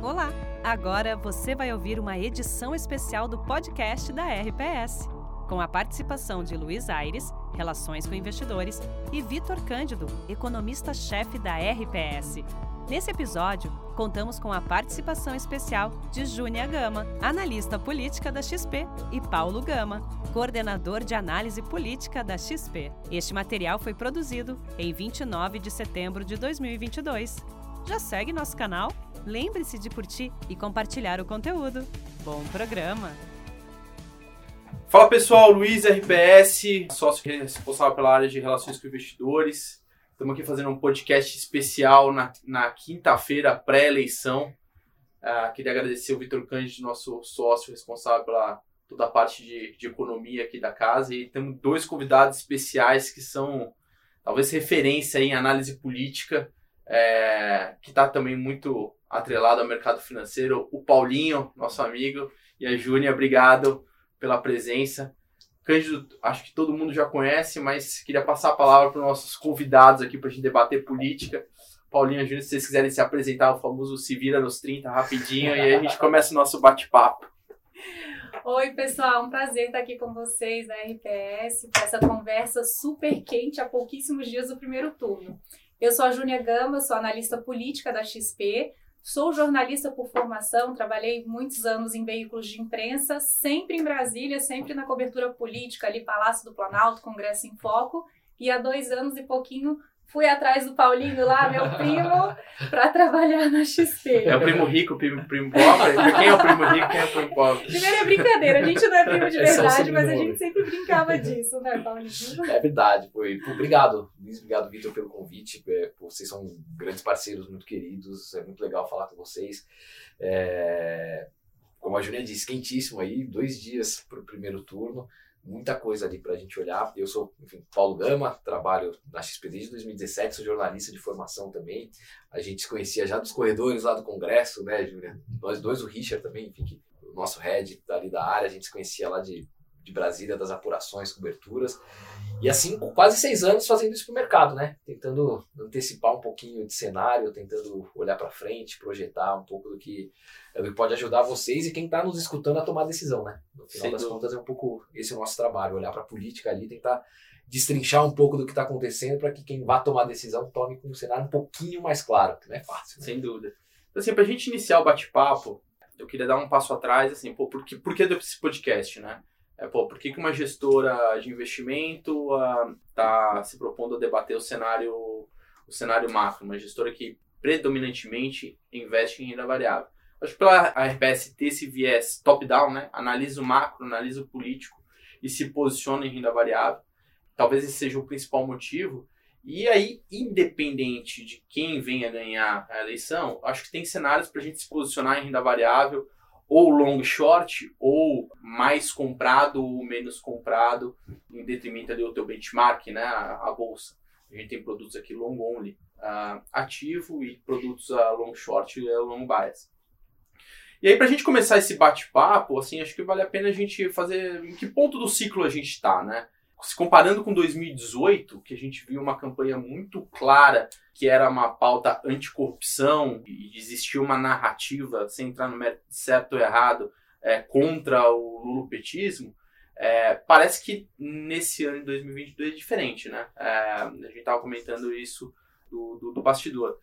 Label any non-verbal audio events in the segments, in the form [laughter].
Olá! Agora você vai ouvir uma edição especial do podcast da RPS, com a participação de Luiz Aires, Relações com Investidores, e Vitor Cândido, economista-chefe da RPS. Nesse episódio, contamos com a participação especial de Júnia Gama, analista política da XP, e Paulo Gama, coordenador de análise política da XP. Este material foi produzido em 29 de setembro de 2022. Já segue nosso canal? Lembre-se de curtir e compartilhar o conteúdo. Bom programa! Fala pessoal, Luiz RPS, sócio responsável pela área de relações com investidores. Estamos aqui fazendo um podcast especial na, na quinta-feira, pré-eleição. Uh, queria agradecer o Vitor Cândido, nosso sócio responsável pela toda a parte de, de economia aqui da casa. E temos dois convidados especiais que são talvez referência em análise política, é, que está também muito atrelado ao mercado financeiro, o Paulinho, nosso amigo, e a Júnia, obrigado pela presença. Cândido, acho que todo mundo já conhece, mas queria passar a palavra para os nossos convidados aqui para a gente debater política. Paulinho, Júnior, se vocês quiserem se apresentar, o famoso se vira nos 30 rapidinho, e aí a gente [laughs] começa o nosso bate-papo. Oi, pessoal, um prazer estar aqui com vocês da RPS, para essa conversa super quente há pouquíssimos dias do primeiro turno. Eu sou a Júnia Gama, sou analista política da XP, Sou jornalista por formação, trabalhei muitos anos em veículos de imprensa, sempre em Brasília, sempre na cobertura política, ali Palácio do Planalto, Congresso em Foco, e há dois anos e pouquinho fui atrás do Paulinho lá, meu primo, para trabalhar na XP. É o primo rico, o primo, primo pobre? Quem é o primo rico, quem é o primo pobre? Primeiro é brincadeira, a gente não é primo de [laughs] verdade, mas a gente sempre brincava disso, né, Paulinho? É verdade, foi. Obrigado, Luiz, obrigado, Vitor, pelo convite. É, vocês são grandes parceiros, muito queridos, é muito legal falar com vocês. É, como a Júlia disse, quentíssimo aí, dois dias para o primeiro turno muita coisa ali para a gente olhar. Eu sou, enfim, Paulo Gama, trabalho na XP desde 2017, sou jornalista de formação também. A gente se conhecia já dos corredores lá do Congresso, né, Júlia? Nós dois, o Richard também, enfim, que, o nosso head ali da área, a gente se conhecia lá de, de Brasília, das apurações, coberturas. E assim, quase seis anos fazendo isso para o mercado, né? Tentando antecipar um pouquinho de cenário, tentando olhar para frente, projetar um pouco do que, do que pode ajudar vocês e quem está nos escutando a tomar decisão, né? No final Sem das dúvida. contas, é um pouco esse é o nosso trabalho, olhar para a política ali, tentar destrinchar um pouco do que está acontecendo para que quem vá tomar decisão tome com um cenário um pouquinho mais claro, que não é fácil. Né? Sem dúvida. Então, assim, para a gente iniciar o bate-papo, eu queria dar um passo atrás, assim, pô, por que, por que desse podcast, né? É, pô, por que, que uma gestora de investimento está uh, se propondo a debater o cenário, o cenário macro? Uma gestora que predominantemente investe em renda variável. Acho que pela RBS ter esse viés top-down, né? analisa o macro, analisa o político e se posiciona em renda variável. Talvez esse seja o principal motivo. E aí, independente de quem venha ganhar a eleição, acho que tem cenários para a gente se posicionar em renda variável ou long short, ou mais comprado ou menos comprado, em detrimento do teu benchmark, né, a, a, bolsa. A gente tem produtos aqui long only, uh, ativo, e produtos uh, long short e uh, long bias. E aí, para a gente começar esse bate-papo, assim, acho que vale a pena a gente fazer em que ponto do ciclo a gente está, né? Se comparando com 2018, que a gente viu uma campanha muito clara que era uma pauta anticorrupção e existia uma narrativa, sem entrar no mérito certo ou errado, é, contra o lulopetismo, é, parece que nesse ano de 2022 é diferente, né? É, a gente estava comentando isso do, do, do bastidor.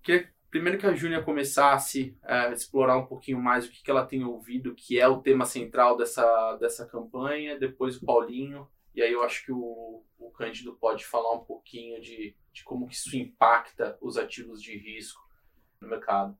Queria primeiro que a Júnia começasse a explorar um pouquinho mais o que, que ela tem ouvido, que é o tema central dessa, dessa campanha, depois o Paulinho, e aí eu acho que o, o Cândido pode falar um pouquinho de, de como que isso impacta os ativos de risco no mercado.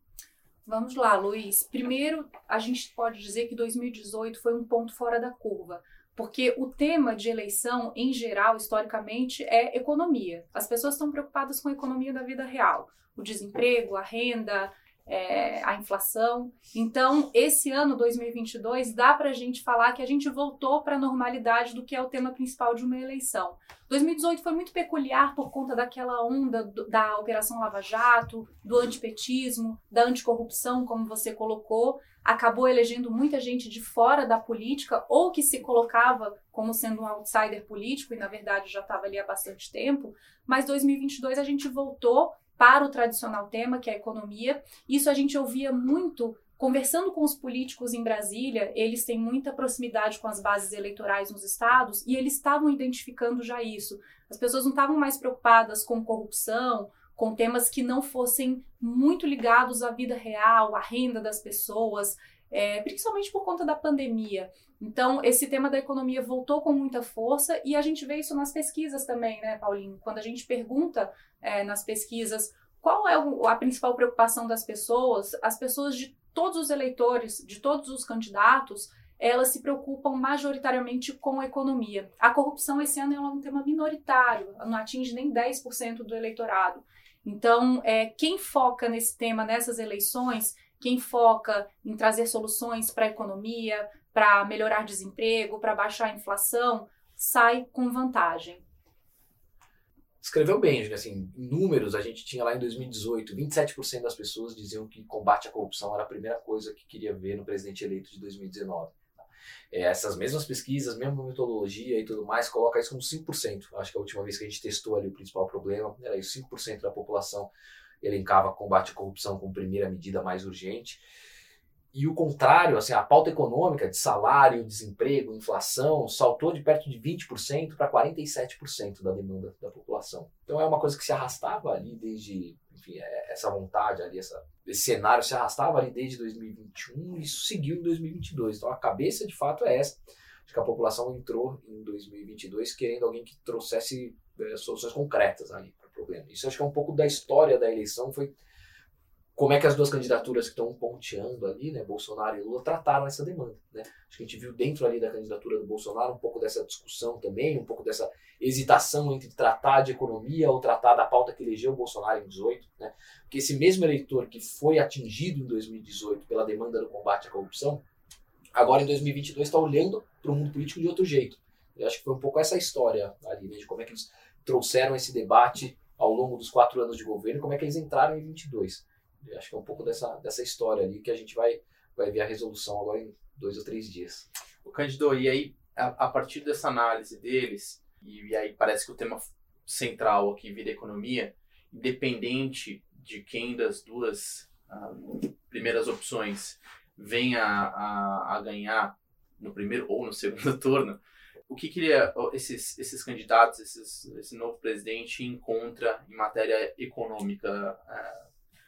Vamos lá, Luiz. Primeiro, a gente pode dizer que 2018 foi um ponto fora da curva, porque o tema de eleição, em geral, historicamente, é economia. As pessoas estão preocupadas com a economia da vida real. O desemprego, a renda, é, a inflação. Então, esse ano 2022 dá para a gente falar que a gente voltou para a normalidade do que é o tema principal de uma eleição. 2018 foi muito peculiar por conta daquela onda do, da Operação Lava Jato, do antipetismo, da anticorrupção, como você colocou. Acabou elegendo muita gente de fora da política ou que se colocava como sendo um outsider político e, na verdade, já estava ali há bastante tempo. Mas 2022 a gente voltou para o tradicional tema, que é a economia. Isso a gente ouvia muito conversando com os políticos em Brasília, eles têm muita proximidade com as bases eleitorais nos estados e eles estavam identificando já isso. As pessoas não estavam mais preocupadas com corrupção, com temas que não fossem muito ligados à vida real, à renda das pessoas, é, principalmente por conta da pandemia. Então, esse tema da economia voltou com muita força e a gente vê isso nas pesquisas também, né, Paulinho? Quando a gente pergunta é, nas pesquisas qual é a principal preocupação das pessoas, as pessoas de todos os eleitores, de todos os candidatos, elas se preocupam majoritariamente com a economia. A corrupção esse ano é um tema minoritário, não atinge nem 10% do eleitorado. Então, é, quem foca nesse tema, nessas eleições, quem foca em trazer soluções para a economia, para melhorar desemprego, para baixar a inflação, sai com vantagem escreveu bem, assim, números, a gente tinha lá em 2018, 27% das pessoas diziam que combate à corrupção era a primeira coisa que queria ver no presidente eleito de 2019. É, essas mesmas pesquisas, mesma metodologia e tudo mais, coloca isso como 5%. Acho que a última vez que a gente testou ali o principal problema era isso, 5% da população elencava combate à corrupção como primeira medida mais urgente. E o contrário, assim, a pauta econômica de salário, desemprego, inflação, saltou de perto de 20% para 47% da demanda da população. Então é uma coisa que se arrastava ali desde, enfim, é, essa vontade ali, essa, esse cenário se arrastava ali desde 2021 e isso seguiu em 2022. Então a cabeça de fato é essa. Acho que a população entrou em 2022 querendo alguém que trouxesse é, soluções concretas ali problema. Isso acho que é um pouco da história da eleição, foi como é que as duas candidaturas que estão ponteando ali, né, Bolsonaro e Lula, trataram essa demanda. Né? Acho que a gente viu dentro ali da candidatura do Bolsonaro um pouco dessa discussão também, um pouco dessa hesitação entre tratar de economia ou tratar da pauta que elegeu o Bolsonaro em 18. Né? Porque esse mesmo eleitor que foi atingido em 2018 pela demanda do combate à corrupção, agora em 2022 está olhando para o mundo político de outro jeito. Eu acho que foi um pouco essa história ali, né, de como é que eles trouxeram esse debate ao longo dos quatro anos de governo, como é que eles entraram em 22. Eu acho que é um pouco dessa, dessa história ali que a gente vai, vai ver a resolução agora em dois ou três dias. O Cândido, e aí, a, a partir dessa análise deles, e, e, aí parece que o tema central aqui vira economia, independente de quem das duas uh, primeiras opções venha a, a, ganhar no primeiro ou no segundo [laughs] turno, o que queria esses, esses candidatos, esses, esse novo presidente encontra em matéria econômica uh,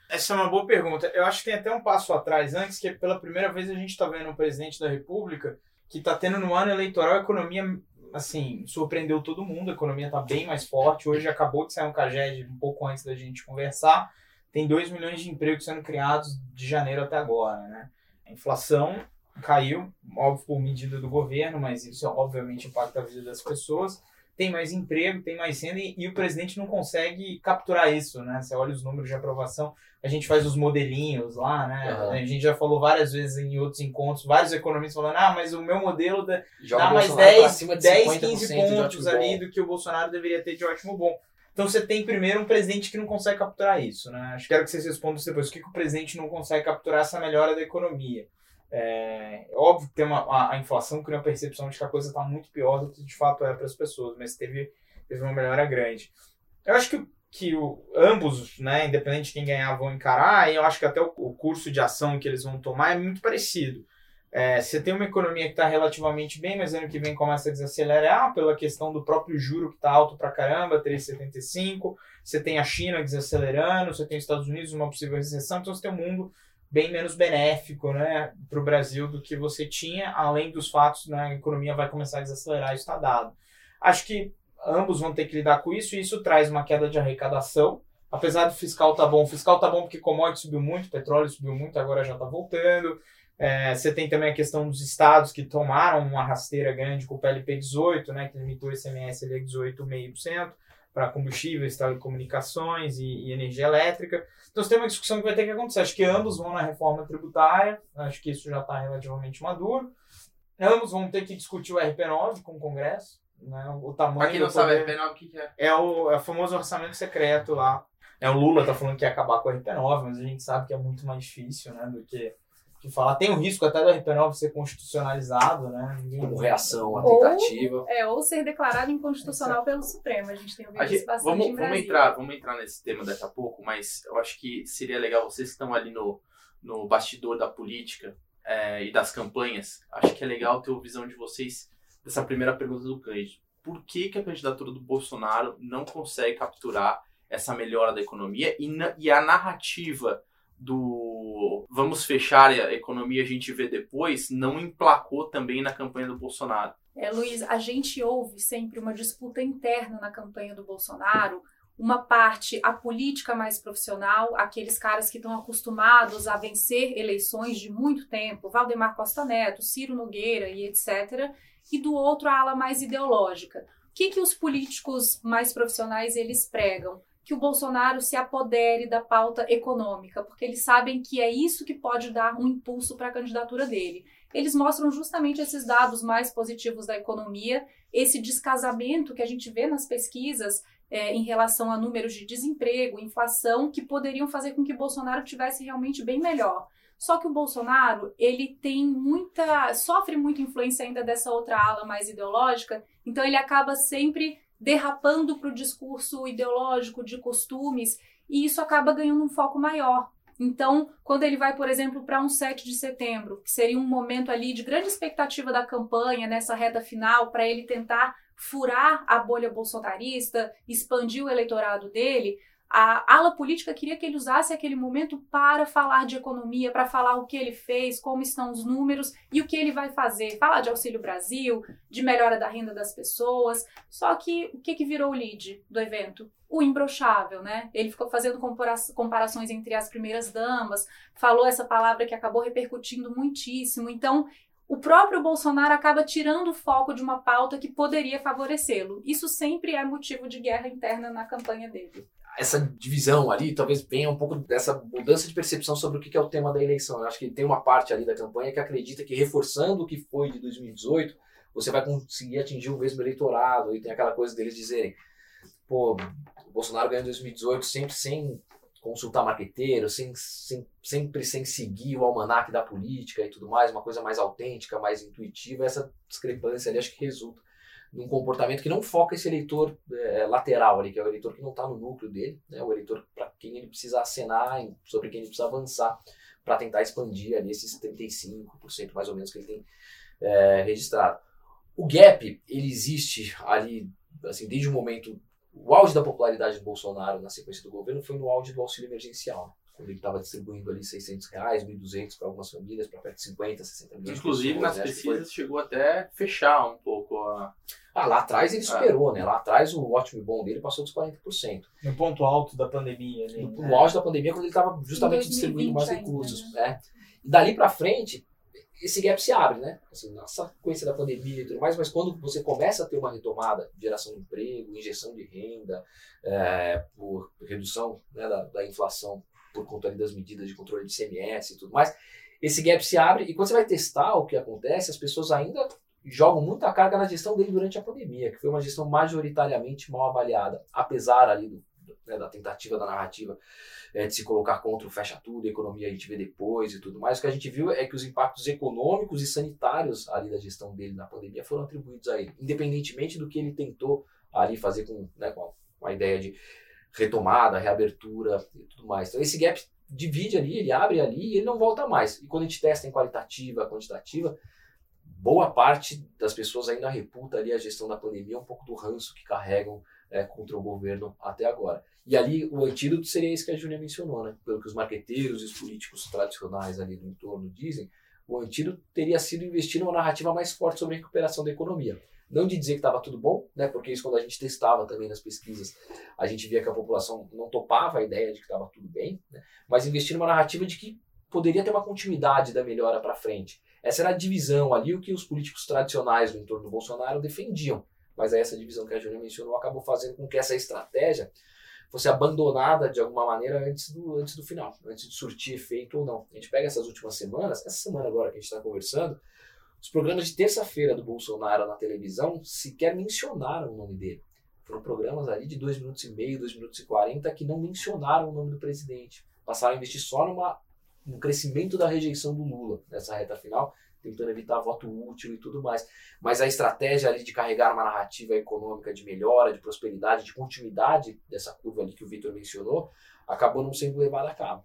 essa é uma boa pergunta. Eu acho que tem até um passo atrás antes, que pela primeira vez a gente está vendo um presidente da República que está tendo no ano eleitoral a economia, assim, surpreendeu todo mundo. A economia está bem mais forte. Hoje acabou de sair um CAGED um pouco antes da gente conversar. Tem 2 milhões de empregos sendo criados de janeiro até agora, né? A inflação caiu, óbvio, por medida do governo, mas isso obviamente impacta a vida das pessoas tem mais emprego, tem mais renda e, e, o presidente não consegue capturar isso, né? Você olha os números de aprovação, a gente faz os modelinhos lá, né? Uhum. A gente já falou várias vezes em outros encontros, vários economistas falando, ah, mas o meu modelo dá, dá mais 10, 10 15 pontos ali do que o Bolsonaro deveria ter de ótimo bom. Então você tem primeiro um presidente que não consegue capturar isso, né? Acho que quero que vocês respondam depois. O que, que o presidente não consegue capturar essa melhora da economia? É, óbvio que tem uma, a, a, inflação cria uma percepção de que a coisa está muito pior do que de fato é para as pessoas, mas teve, teve uma melhora grande. Eu acho que, que o, ambos, né, independente de quem ganhar, vão encarar, e eu acho que até o, o curso de ação que eles vão tomar é muito parecido. É, você tem uma economia que está relativamente bem, mas ano que vem começa a desacelerar pela questão do próprio juro que está alto para caramba, 3,75. Você tem a China desacelerando, você tem os Estados Unidos uma possível recessão, então você tem um mundo bem menos benéfico né, para o Brasil do que você tinha, além dos fatos, né, a economia vai começar a desacelerar, isso está dado. Acho que ambos vão ter que lidar com isso, e isso traz uma queda de arrecadação. Apesar do fiscal tá bom, o fiscal tá bom porque commodity subiu muito, petróleo subiu muito, agora já está voltando. É, você tem também a questão dos estados que tomaram uma rasteira grande com o PLP 18, né, que limitou o ICMS ali a 18,5% para combustíveis, telecomunicações e, e, energia elétrica. Então, você tem uma discussão que vai ter que acontecer. Acho que ambos vão na reforma tributária, acho que isso já está relativamente maduro. Ambos vão ter que discutir o RP9 com o Congresso, né, o tamanho. Para quem não sabe, RP9 o que, que é? É o, é o famoso orçamento secreto lá. É, o Lula está falando que ia acabar com o RP9, mas a gente sabe que é muito mais difícil né, do que que falar. Tem o risco até do RP9 ser constitucionalizado, né? Como reação à Ou- tentativa. É, ou ser declarado inconstitucional pelo Supremo. A gente tem ouvido A isso gente- bastante vamos, em vamos Brasília. entrar, vamos entrar nesse tema daqui a pouco, mas eu acho que seria legal vocês que estão ali no, no bastidor da política é, e das campanhas. Acho que é legal ter a visão de vocês dessa primeira pergunta do Cândido. Por que, que a candidatura do Bolsonaro não consegue capturar essa melhora da economia e, na- e a narrativa do vamos fechar a economia a gente vê depois não emplacou também na campanha do Bolsonaro? É, Luiz, a gente ouve sempre uma disputa interna na campanha do Bolsonaro. Uma parte, a política mais profissional, aqueles caras que estão acostumados a vencer eleições de muito tempo, Valdemar Costa Neto, Ciro Nogueira e etc. E do outro, a ala mais ideológica. O que, que os políticos mais profissionais eles pregam? Que o Bolsonaro se apodere da pauta econômica, porque eles sabem que é isso que pode dar um impulso para a candidatura dele eles mostram justamente esses dados mais positivos da economia, esse descasamento que a gente vê nas pesquisas é, em relação a números de desemprego, inflação, que poderiam fazer com que Bolsonaro tivesse realmente bem melhor. Só que o Bolsonaro, ele tem muita, sofre muita influência ainda dessa outra ala mais ideológica, então ele acaba sempre derrapando para o discurso ideológico de costumes e isso acaba ganhando um foco maior. Então, quando ele vai, por exemplo, para um 7 de setembro, que seria um momento ali de grande expectativa da campanha, nessa reta final, para ele tentar furar a bolha bolsonarista, expandir o eleitorado dele, a ala política queria que ele usasse aquele momento para falar de economia, para falar o que ele fez, como estão os números e o que ele vai fazer. Falar de Auxílio Brasil, de melhora da renda das pessoas. Só que o que, que virou o lead do evento? O imbrochável, né? Ele ficou fazendo compara comparações entre as primeiras damas, falou essa palavra que acabou repercutindo muitíssimo. Então, o próprio Bolsonaro acaba tirando o foco de uma pauta que poderia favorecê-lo. Isso sempre é motivo de guerra interna na campanha dele essa divisão ali talvez venha um pouco dessa mudança de percepção sobre o que é o tema da eleição. Eu acho que tem uma parte ali da campanha que acredita que reforçando o que foi de 2018, você vai conseguir atingir o mesmo eleitorado. E tem aquela coisa deles dizerem, pô, o Bolsonaro ganhou em 2018 sempre sem consultar marqueteiro, sem, sem, sempre sem seguir o almanac da política e tudo mais, uma coisa mais autêntica, mais intuitiva. Essa discrepância ali acho que resulta num comportamento que não foca esse eleitor é, lateral ali, que é o eleitor que não está no núcleo dele, né, o eleitor para quem ele precisa acenar, sobre quem ele precisa avançar para tentar expandir ali esses 35% mais ou menos que ele tem é, registrado. O gap, ele existe ali, assim, desde o momento, o auge da popularidade do Bolsonaro na sequência do governo foi no auge do auxílio emergencial, né? Ele estava distribuindo ali 600 reais, 1.200 para algumas famílias, para perto de 50, 60 milhões Inclusive, pessoas. nas né? Que foi- pesquisas chegou até fechar um pouco a. Ah, lá atrás É. ele superou, né? Lá atrás o ótimo e bom dele passou dos 40%. No ponto alto da pandemia. Ali, No, né? no auge da pandemia, quando ele estava justamente Em 2020 distribuindo mais ainda, recursos. né? Né? E dali para frente, esse gap se abre, né? Assim, na sequência da pandemia e tudo mais, mas quando você começa a ter uma retomada, geração de emprego, injeção de renda, é, por redução né, da, da inflação por conta das medidas de controle de CMS e tudo mais, esse gap se abre e quando você vai testar o que acontece, as pessoas ainda jogam muita carga na gestão dele durante a pandemia, que foi uma gestão majoritariamente mal avaliada, apesar ali do, né, da tentativa da narrativa é, de se colocar contra o fecha tudo, a economia a gente vê depois e tudo mais. O que a gente viu é que os impactos econômicos e sanitários ali da gestão dele na pandemia foram atribuídos a ele, independentemente do que ele tentou ali fazer com, né, com, a, com a ideia de retomada, reabertura e tudo mais. Então esse gap divide ali, ele abre ali e ele não volta mais. E quando a gente testa em qualitativa, quantitativa, boa parte das pessoas ainda reputa ali a gestão da pandemia um pouco do ranço que carregam é, contra o governo até agora. E ali o antídoto seria esse que a Júlia mencionou, né? Pelo que os marqueteiros e os políticos tradicionais ali do entorno dizem, o antídoto teria sido investir numa narrativa mais forte sobre a recuperação da economia. Não de dizer que estava tudo bom, né? Porque isso quando a gente testava também nas pesquisas, a gente via que a população não topava a ideia de que estava tudo bem, né? mas investir numa narrativa de que poderia ter uma continuidade da melhora para frente. Essa era a divisão ali, o que os políticos tradicionais do entorno do Bolsonaro defendiam. Mas aí essa divisão que a Júlia mencionou acabou fazendo com que essa estratégia fosse abandonada de alguma maneira antes do, antes do final, antes de surtir efeito ou não. A gente pega essas últimas semanas, essa semana agora que a gente está conversando, os programas de terça-feira do Bolsonaro na televisão sequer mencionaram o nome dele. Foram programas ali de 2 minutos e meio, 2 minutos e 40 que não mencionaram o nome do presidente. Passaram a investir só numa no crescimento da rejeição do Lula nessa reta final, tentando evitar voto útil e tudo mais. Mas a estratégia ali de carregar uma narrativa econômica de melhora, de prosperidade, de continuidade dessa curva ali que o Vitor mencionou, acabou não sendo levada a cabo.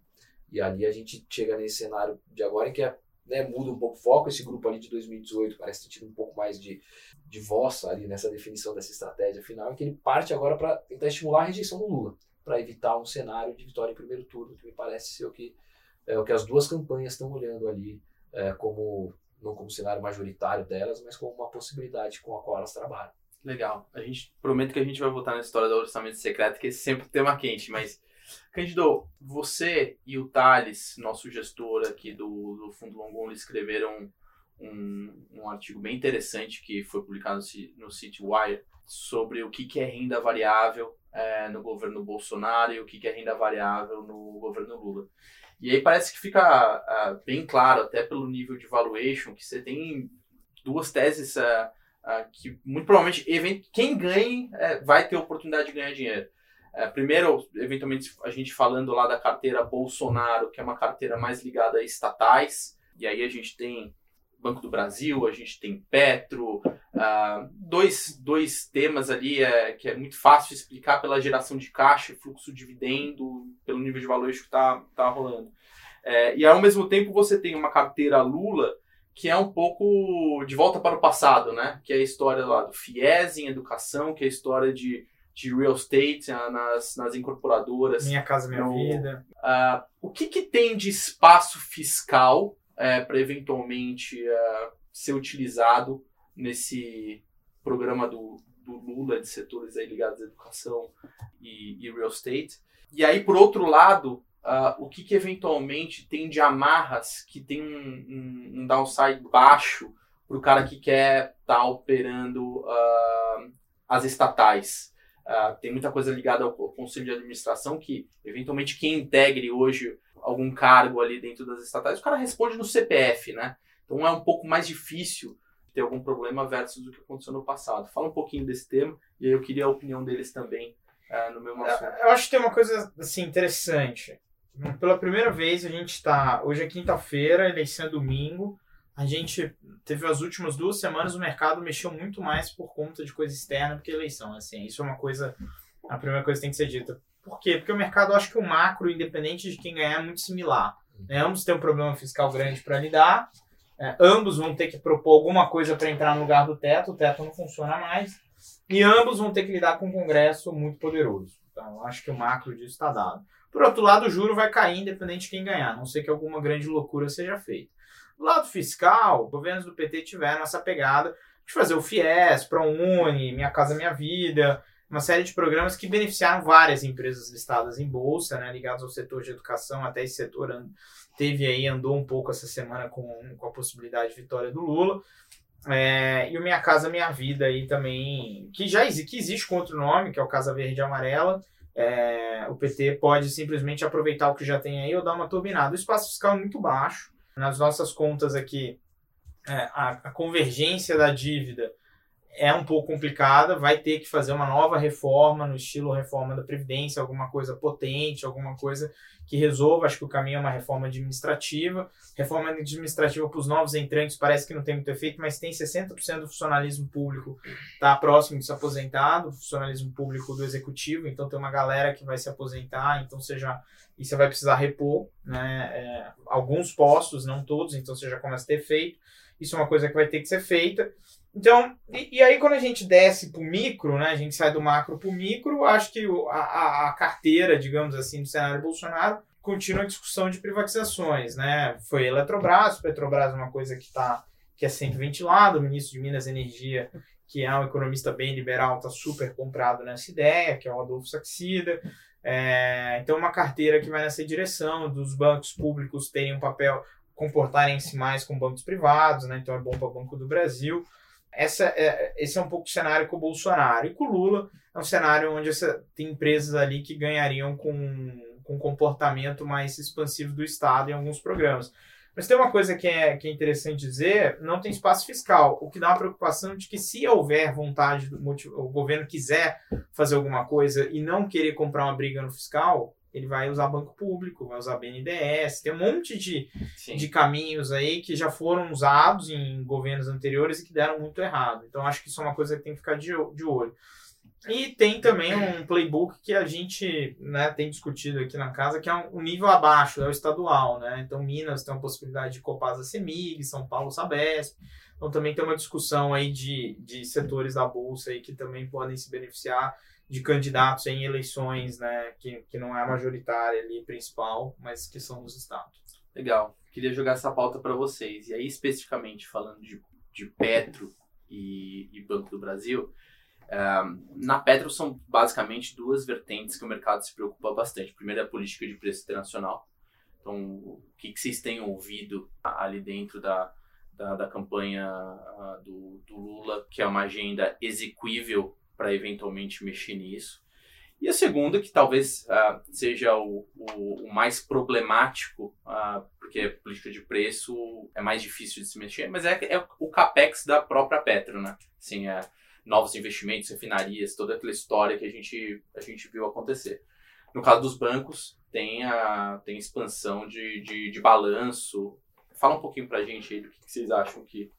E ali a gente chega nesse cenário de agora em que é, né, muda um pouco o foco. Esse grupo ali de 2018 parece ter tido um pouco mais de, de voz ali nessa definição dessa estratégia final, que ele parte agora para tentar estimular a rejeição do Lula, para evitar um cenário de vitória em primeiro turno, que me parece ser o que, é, o que as duas campanhas estão olhando ali é, como não como cenário majoritário delas, mas como uma possibilidade com a qual elas trabalham. Legal. A gente promete que a gente vai voltar na história do orçamento secreto, que é sempre tema quente, mas Cândido, você e o Thales, nosso gestor aqui do, do Fundo Longon, escreveram um, um artigo bem interessante que foi publicado no, no Wire sobre o que, que é renda variável é, no governo Bolsonaro e o que, que é renda variável no governo Lula. E aí parece que fica uh, bem claro, até pelo nível de valuation, que você tem duas teses uh, uh, que muito provavelmente quem ganhe vai ter oportunidade de ganhar dinheiro. Primeiro, eventualmente, a gente falando lá da carteira Bolsonaro, que é uma carteira mais ligada a estatais, e aí a gente tem Banco do Brasil, a gente tem Petro, uh, dois, dois temas ali é, que é muito fácil explicar pela geração de caixa, fluxo de dividendo, pelo nível de valor que está tá rolando. É, e ao mesmo tempo você tem uma carteira Lula que é um pouco de volta para o passado, né? Que é a história lá do FIES em educação, que é a história de, de real estate ah, nas, nas incorporadoras. Minha casa, minha no, vida. Uh, o que, que tem de espaço fiscal é, para eventualmente é, ser utilizado nesse programa do, do Lula de setores aí ligados à educação e, e real estate. E aí, por outro lado, uh, o que, que, eventualmente tem de amarras que tem um, um, um downside baixo para o cara que quer estar tá operando uh, as estatais. Uh, tem muita coisa ligada ao, ao conselho de administração que, eventualmente, quem integre hoje algum cargo ali dentro das estatais, o cara responde no CPF, né? Então é um pouco mais difícil ter algum problema versus o que aconteceu no passado. Fala um pouquinho desse tema e aí eu queria a opinião deles também uh, no mesmo assunto. Eu acho que tem uma coisa assim interessante. Pela primeira vez a gente está hoje é quinta-feira, eleição é domingo. A gente teve as últimas duas semanas o mercado mexeu muito mais por conta de coisa externa do que eleição. Assim, isso é uma coisa a primeira coisa que tem que ser dita. Por quê? Porque o mercado, acho que o macro, independente de quem ganhar, é muito similar. Né? Ambos têm um problema fiscal grande para lidar, é, ambos vão ter que propor alguma coisa para entrar no lugar do teto, o teto não funciona mais, e ambos vão ter que lidar com um Congresso muito poderoso. Então, acho que o macro disso está dado. Por outro lado, o juro vai cair independente de quem ganhar, a não ser que alguma grande loucura seja feita. Do lado fiscal, governos do PT tiveram essa pegada de fazer o FIES, ProUni, Minha Casa Minha Vida, uma série de programas que beneficiaram várias empresas listadas em bolsa, né, ligadas ao setor de educação. Até esse setor teve aí, andou um pouco essa semana com, com a possibilidade de vitória do Lula. É, e o Minha Casa Minha Vida aí também, que já existe, que existe com outro nome, que é o Casa Verde e Amarela. É, o PT pode simplesmente aproveitar o que já tem aí ou dar uma turbinada. O espaço fiscal é muito baixo. Nas nossas contas aqui, é, a, a convergência da dívida é um pouco complicada, vai ter que fazer uma nova reforma no estilo reforma da Previdência, alguma coisa potente, alguma coisa que resolva. Acho que o caminho é uma reforma administrativa. Reforma administrativa para os novos entrantes parece que não tem muito efeito, mas tem 60% do funcionalismo público está próximo de se aposentar, do funcionalismo público do executivo, então tem uma galera que vai se aposentar, então seja e você vai precisar repor né, é, alguns postos, não todos, então você já começa a ter feito. Isso é uma coisa que vai ter que ser feita. Então, e, e, aí quando a gente desce para o micro, né, a gente sai do macro para o micro, acho que a, a, carteira, digamos assim, do cenário Bolsonaro continua a discussão de privatizações. Né? Foi Eletrobras, Petrobras é uma coisa que, tá, que é sempre ventilado, o ministro de Minas e Energia, que é um economista bem liberal, está super comprado nessa ideia, que é o Adolfo Saxida. É, então, uma carteira que vai nessa direção dos bancos públicos terem um papel, comportarem-se mais com bancos privados, né? então é bom para o Banco do Brasil. Essa é, esse é um pouco o cenário com o Bolsonaro. E com o Lula é um cenário onde essa, tem empresas ali que ganhariam com, com comportamento mais expansivo do Estado em alguns programas. Mas tem uma coisa que é, que é interessante dizer: não tem espaço fiscal, o que dá uma preocupação de que, se houver vontade, do, o governo quiser fazer alguma coisa e não querer comprar uma briga no fiscal, ele vai usar banco público, vai usar BNDES, tem um monte de, Sim. de caminhos aí que já foram usados em governos anteriores e que deram muito errado. Então acho que isso é uma coisa que tem que ficar de, de olho. E tem também um playbook que a gente né, tem discutido aqui na casa, que é um, nível abaixo, é o estadual. Né? Então Minas tem uma possibilidade de Copasa Semig, São Paulo Sabesp. Então também tem uma discussão aí de, de setores da Bolsa aí que também podem se beneficiar de candidatos em eleições, né, que, que não é a majoritária ali principal, mas que são nos estados. Legal. Queria jogar essa pauta para vocês. E aí, especificamente falando de, de Petro e, e Banco do Brasil, na Petro são basicamente duas vertentes que o mercado se preocupa bastante. Primeiro é a política de preço internacional. Então, o que, que vocês têm ouvido ali dentro da, da, da campanha ah, do, do Lula, que é uma agenda exequível para eventualmente mexer nisso? E a segunda, que talvez ah, seja o, o, o mais problemático, ah, porque a política de preço é mais difícil de se mexer, mas é, é o capex da própria Petro, né? Assim, é, novos investimentos, refinarias, toda aquela história que a gente, a gente viu acontecer. No caso dos bancos, tem a tem expansão de, de, de balanço. Fala um pouquinho pra gente aí do que, que vocês acham que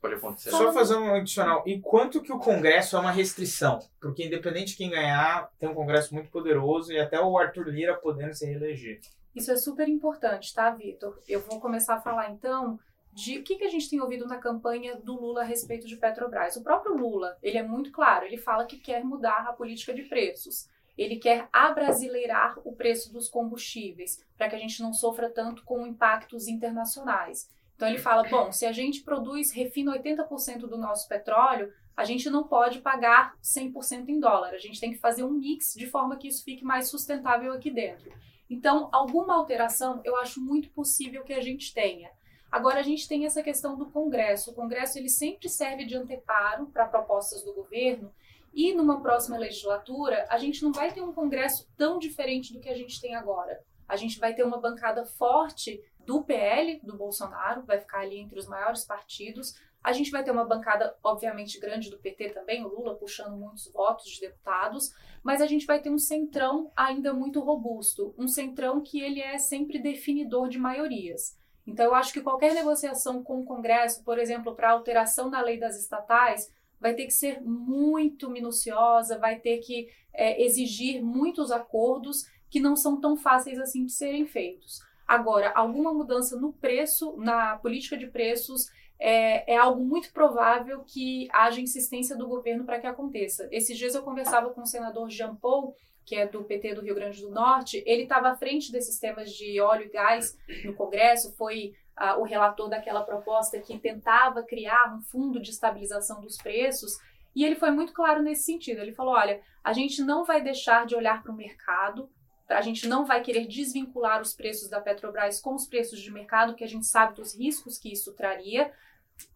pode acontecer. Só fazer um adicional. E quanto que o Congresso é uma restrição? Porque independente de quem ganhar, tem um Congresso muito poderoso e até o Arthur Lira podendo se reeleger. Isso é super importante, tá, Vitor? Eu vou começar a falar então de o que, que a gente tem ouvido na campanha do Lula a respeito de Petrobras. O próprio Lula, ele é muito claro, ele fala que quer mudar a política de preços. Ele quer abrasileirar o preço dos combustíveis, para que a gente não sofra tanto com impactos internacionais. Então ele fala, bom, se a gente produz, refina 80% do nosso petróleo, a gente não pode pagar 100% em dólar. A gente tem que fazer um mix de forma que isso fique mais sustentável aqui dentro. Então, alguma alteração eu acho muito possível que a gente tenha. Agora, a gente tem essa questão do Congresso. O Congresso ele sempre serve de anteparo para propostas do governo e numa próxima legislatura, a gente não vai ter um Congresso tão diferente do que a gente tem agora. A gente vai ter uma bancada forte do PL, do Bolsonaro, vai ficar ali entre os maiores partidos. A gente vai ter uma bancada, obviamente, grande do PT também, o Lula puxando muitos votos de deputados, mas a gente vai ter um centrão ainda muito robusto, um centrão que ele é sempre definidor de maiorias. Então, eu acho que qualquer negociação com o Congresso, por exemplo, para alteração da lei das estatais, vai ter que ser muito minuciosa, vai ter que é, exigir muitos acordos que não são tão fáceis assim de serem feitos. Agora, alguma mudança no preço, na política de preços, é, é, algo muito provável que haja insistência do governo para que aconteça. Esses dias eu conversava com o senador Jean Paul, que é do PT do Rio Grande do Norte, ele estava à frente desses temas de óleo e gás no Congresso, foi ah, o relator daquela proposta que tentava criar um fundo de estabilização dos preços, e ele foi muito claro nesse sentido. Ele falou: olha, a gente não vai deixar de olhar para o mercado, a gente não vai querer desvincular os preços da Petrobras com os preços de mercado, que a gente sabe dos riscos que isso traria.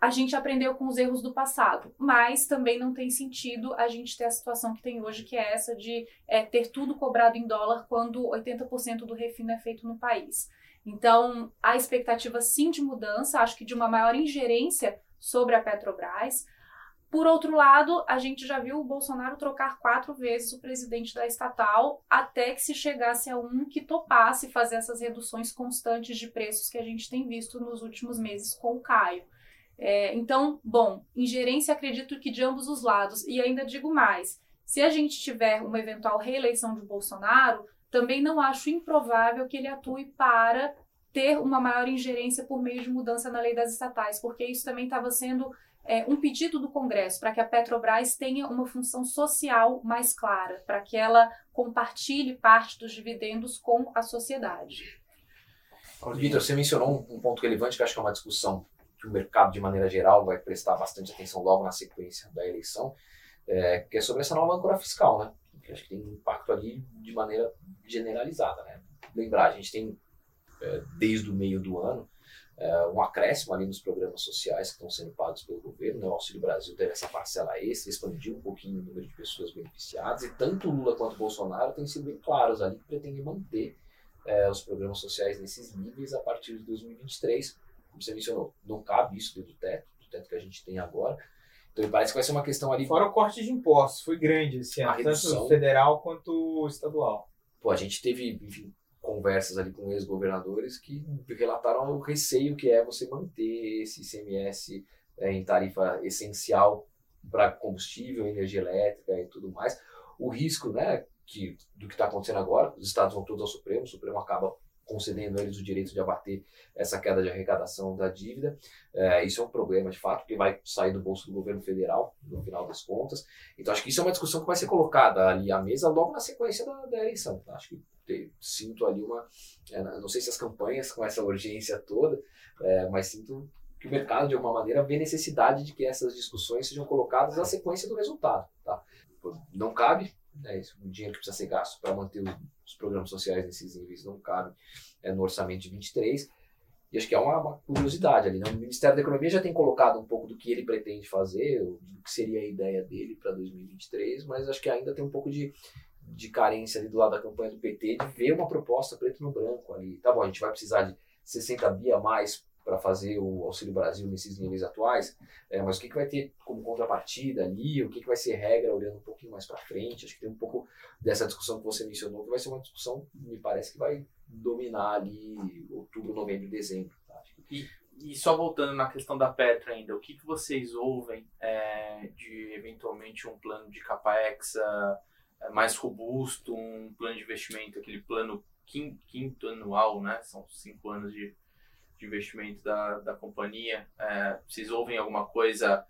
A gente aprendeu com os erros do passado, mas também não tem sentido a gente ter a situação que tem hoje, que é essa de é, ter tudo cobrado em dólar quando 80% do refino é feito no país. Então, a expectativa sim de mudança, acho que de uma maior ingerência sobre a Petrobras. Por outro lado, a gente já viu o Bolsonaro trocar quatro vezes o presidente da estatal até que se chegasse a um que topasse fazer essas reduções constantes de preços que a gente tem visto nos últimos meses com o Caio. É, então, bom, ingerência acredito que de ambos os lados. E ainda digo mais: se a gente tiver uma eventual reeleição de Bolsonaro, também não acho improvável que ele atue para ter uma maior ingerência por meio de mudança na lei das estatais, porque isso também estava sendo é, um pedido do Congresso para que a Petrobras tenha uma função social mais clara, para que ela compartilhe parte dos dividendos com a sociedade. Vitor, você mencionou um, ponto relevante que acho que é uma discussão que o mercado, de maneira geral, vai prestar bastante atenção logo na sequência da eleição, é, que é sobre essa nova âncora fiscal, né? Que acho que tem impacto ali de maneira generalizada, né? Lembrar, a gente tem, é, desde o meio do ano, é, um acréscimo ali nos programas sociais que estão sendo pagos pelo governo, né? o Auxílio Brasil teve essa parcela extra, expandiu um pouquinho o número de pessoas beneficiadas, e tanto Lula quanto Bolsonaro têm sido bem claros ali que pretendem manter é, os programas sociais nesses níveis a partir de 2023, como você mencionou, não cabe isso dentro do teto, do teto que a gente tem agora. Então me parece que vai ser uma questão ali. Fora o corte de impostos, foi grande esse ano, redução. tanto federal quanto estadual. pô, a gente teve, enfim, conversas ali com ex-governadores que relataram o receio que é você manter esse ICMS é, em tarifa essencial para combustível, energia elétrica e tudo mais. O risco, né, que, do que está acontecendo agora, os estados vão todos ao Supremo, o Supremo acaba concedendo a eles o direito de abater essa queda de arrecadação da dívida. É, isso é um problema, de fato, porque vai sair do bolso do governo federal, no final das contas. Então, acho que isso é uma discussão que vai ser colocada ali à mesa logo na sequência da, da eleição. Tá? Acho que te, sinto ali uma. É, não sei se as campanhas com essa urgência toda, é, mas sinto que o mercado, de alguma maneira, vê necessidade de que essas discussões sejam colocadas na sequência do resultado. Tá? Não cabe né, o dinheiro que precisa ser gasto para manter os, os, programas sociais nesses níveis não cabe é, no orçamento de 23. E acho que é uma, uma curiosidade ali. Né? O Ministério da Economia já tem colocado um pouco do que ele pretende fazer, do que seria a ideia dele para 2023, mas acho que ainda tem um pouco de, de carência ali do lado da campanha do PT de ver uma proposta preto no branco ali. Tá bom, a gente vai precisar de 60 bi a mais para fazer o Auxílio Brasil nesses níveis atuais, é, mas o que, que vai ter como contrapartida ali, o que, que vai ser regra olhando um pouquinho mais para frente, acho que tem um pouco dessa discussão que você mencionou, que vai ser uma discussão, me parece que vai dominar ali outubro, novembro dezembro. Tá? E, e só voltando na questão da Petra ainda, o que, que vocês ouvem é, de eventualmente um plano de capex é, mais robusto, um plano de investimento, aquele plano quinto, quinto anual, né? São cinco anos de de investimento da, da companhia? É, vocês ouvem alguma coisa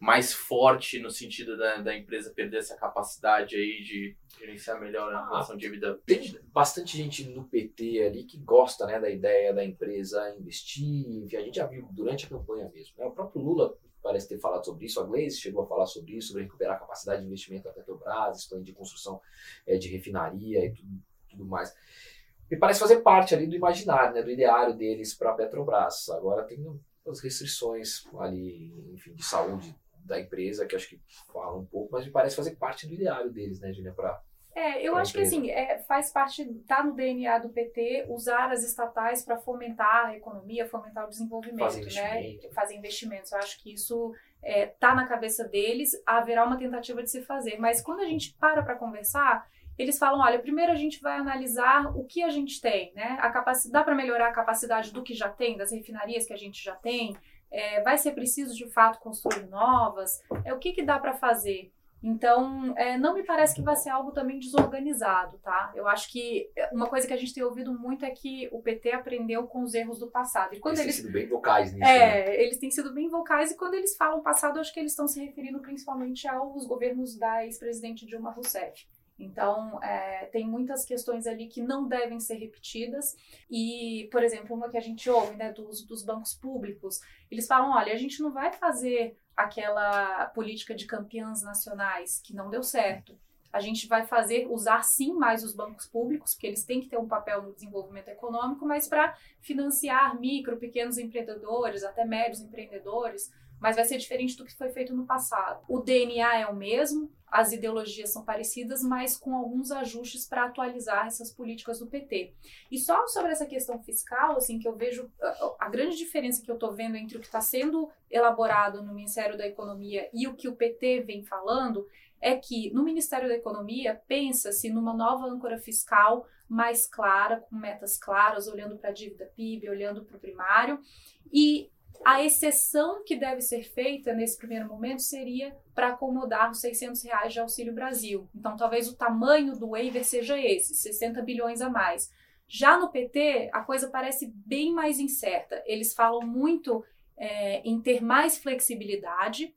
mais forte no sentido da, da empresa perder essa capacidade aí de gerenciar melhor a ah, relação de vida? Tem bastante gente no PT ali que gosta né, da ideia da empresa investir, enfim, a gente já viu durante a campanha mesmo. Né? O próprio Lula parece ter falado sobre isso, a Gleice chegou a falar sobre isso, sobre recuperar a capacidade de investimento da Petrobras, de construção é, de refinaria e tudo, tudo mais me parece fazer parte ali do imaginário, né, do ideário deles para a Petrobras. Agora tem as restrições ali, enfim, de saúde da empresa, que acho que falam um pouco, mas me parece fazer parte do ideário deles, né, Julia, para é, eu acho que assim, é, faz parte, tá no DNA do PT usar as estatais para fomentar a economia, fomentar o desenvolvimento, fazer né? Fazer investimentos. Eu acho que isso é, tá na cabeça deles, haverá uma tentativa de se fazer. Mas quando a gente para para conversar, eles falam, olha, primeiro a gente vai analisar o que a gente tem, né? A capacidade, dá para melhorar a capacidade do que já tem, das refinarias que a gente já tem? É, vai ser preciso de fato construir novas? É o que, que dá para fazer? Então, é, não me parece que vai ser algo também desorganizado, tá? Eu acho que uma coisa que a gente tem ouvido muito é que o PT aprendeu com os erros do passado. E quando eles, eles têm sido bem vocais nisso. É, né? eles têm sido bem vocais e quando eles falam passado, acho que eles estão se referindo principalmente aos governos da ex-presidente Dilma Rousseff. Então, é, tem muitas questões ali que não devem ser repetidas. E, por exemplo, uma que a gente ouve né, dos, dos bancos públicos, eles falam: olha, a gente não vai fazer aquela política de campeãs nacionais que não deu certo. A gente vai fazer, usar sim mais os bancos públicos, porque eles têm que ter um papel no desenvolvimento econômico, mas para financiar micro, pequenos empreendedores, até médios empreendedores, mas vai ser diferente do que foi feito no passado. O DNA é o mesmo, as ideologias são parecidas, mas com alguns ajustes para atualizar essas políticas do PT. E só sobre essa questão fiscal, assim, que eu vejo a grande diferença que eu estou vendo entre o que está sendo elaborado no Ministério da Economia e o que o PT vem falando é que no Ministério da Economia pensa-se numa nova âncora fiscal mais clara, com metas claras, olhando para a dívida PIB, olhando para o primário, e a exceção que deve ser feita nesse primeiro momento seria para acomodar os 600 reais de Auxílio Brasil. Então, talvez o tamanho do waiver seja esse, 60 bilhões a mais. Já no PT, a coisa parece bem mais incerta. Eles falam muito é, em ter mais flexibilidade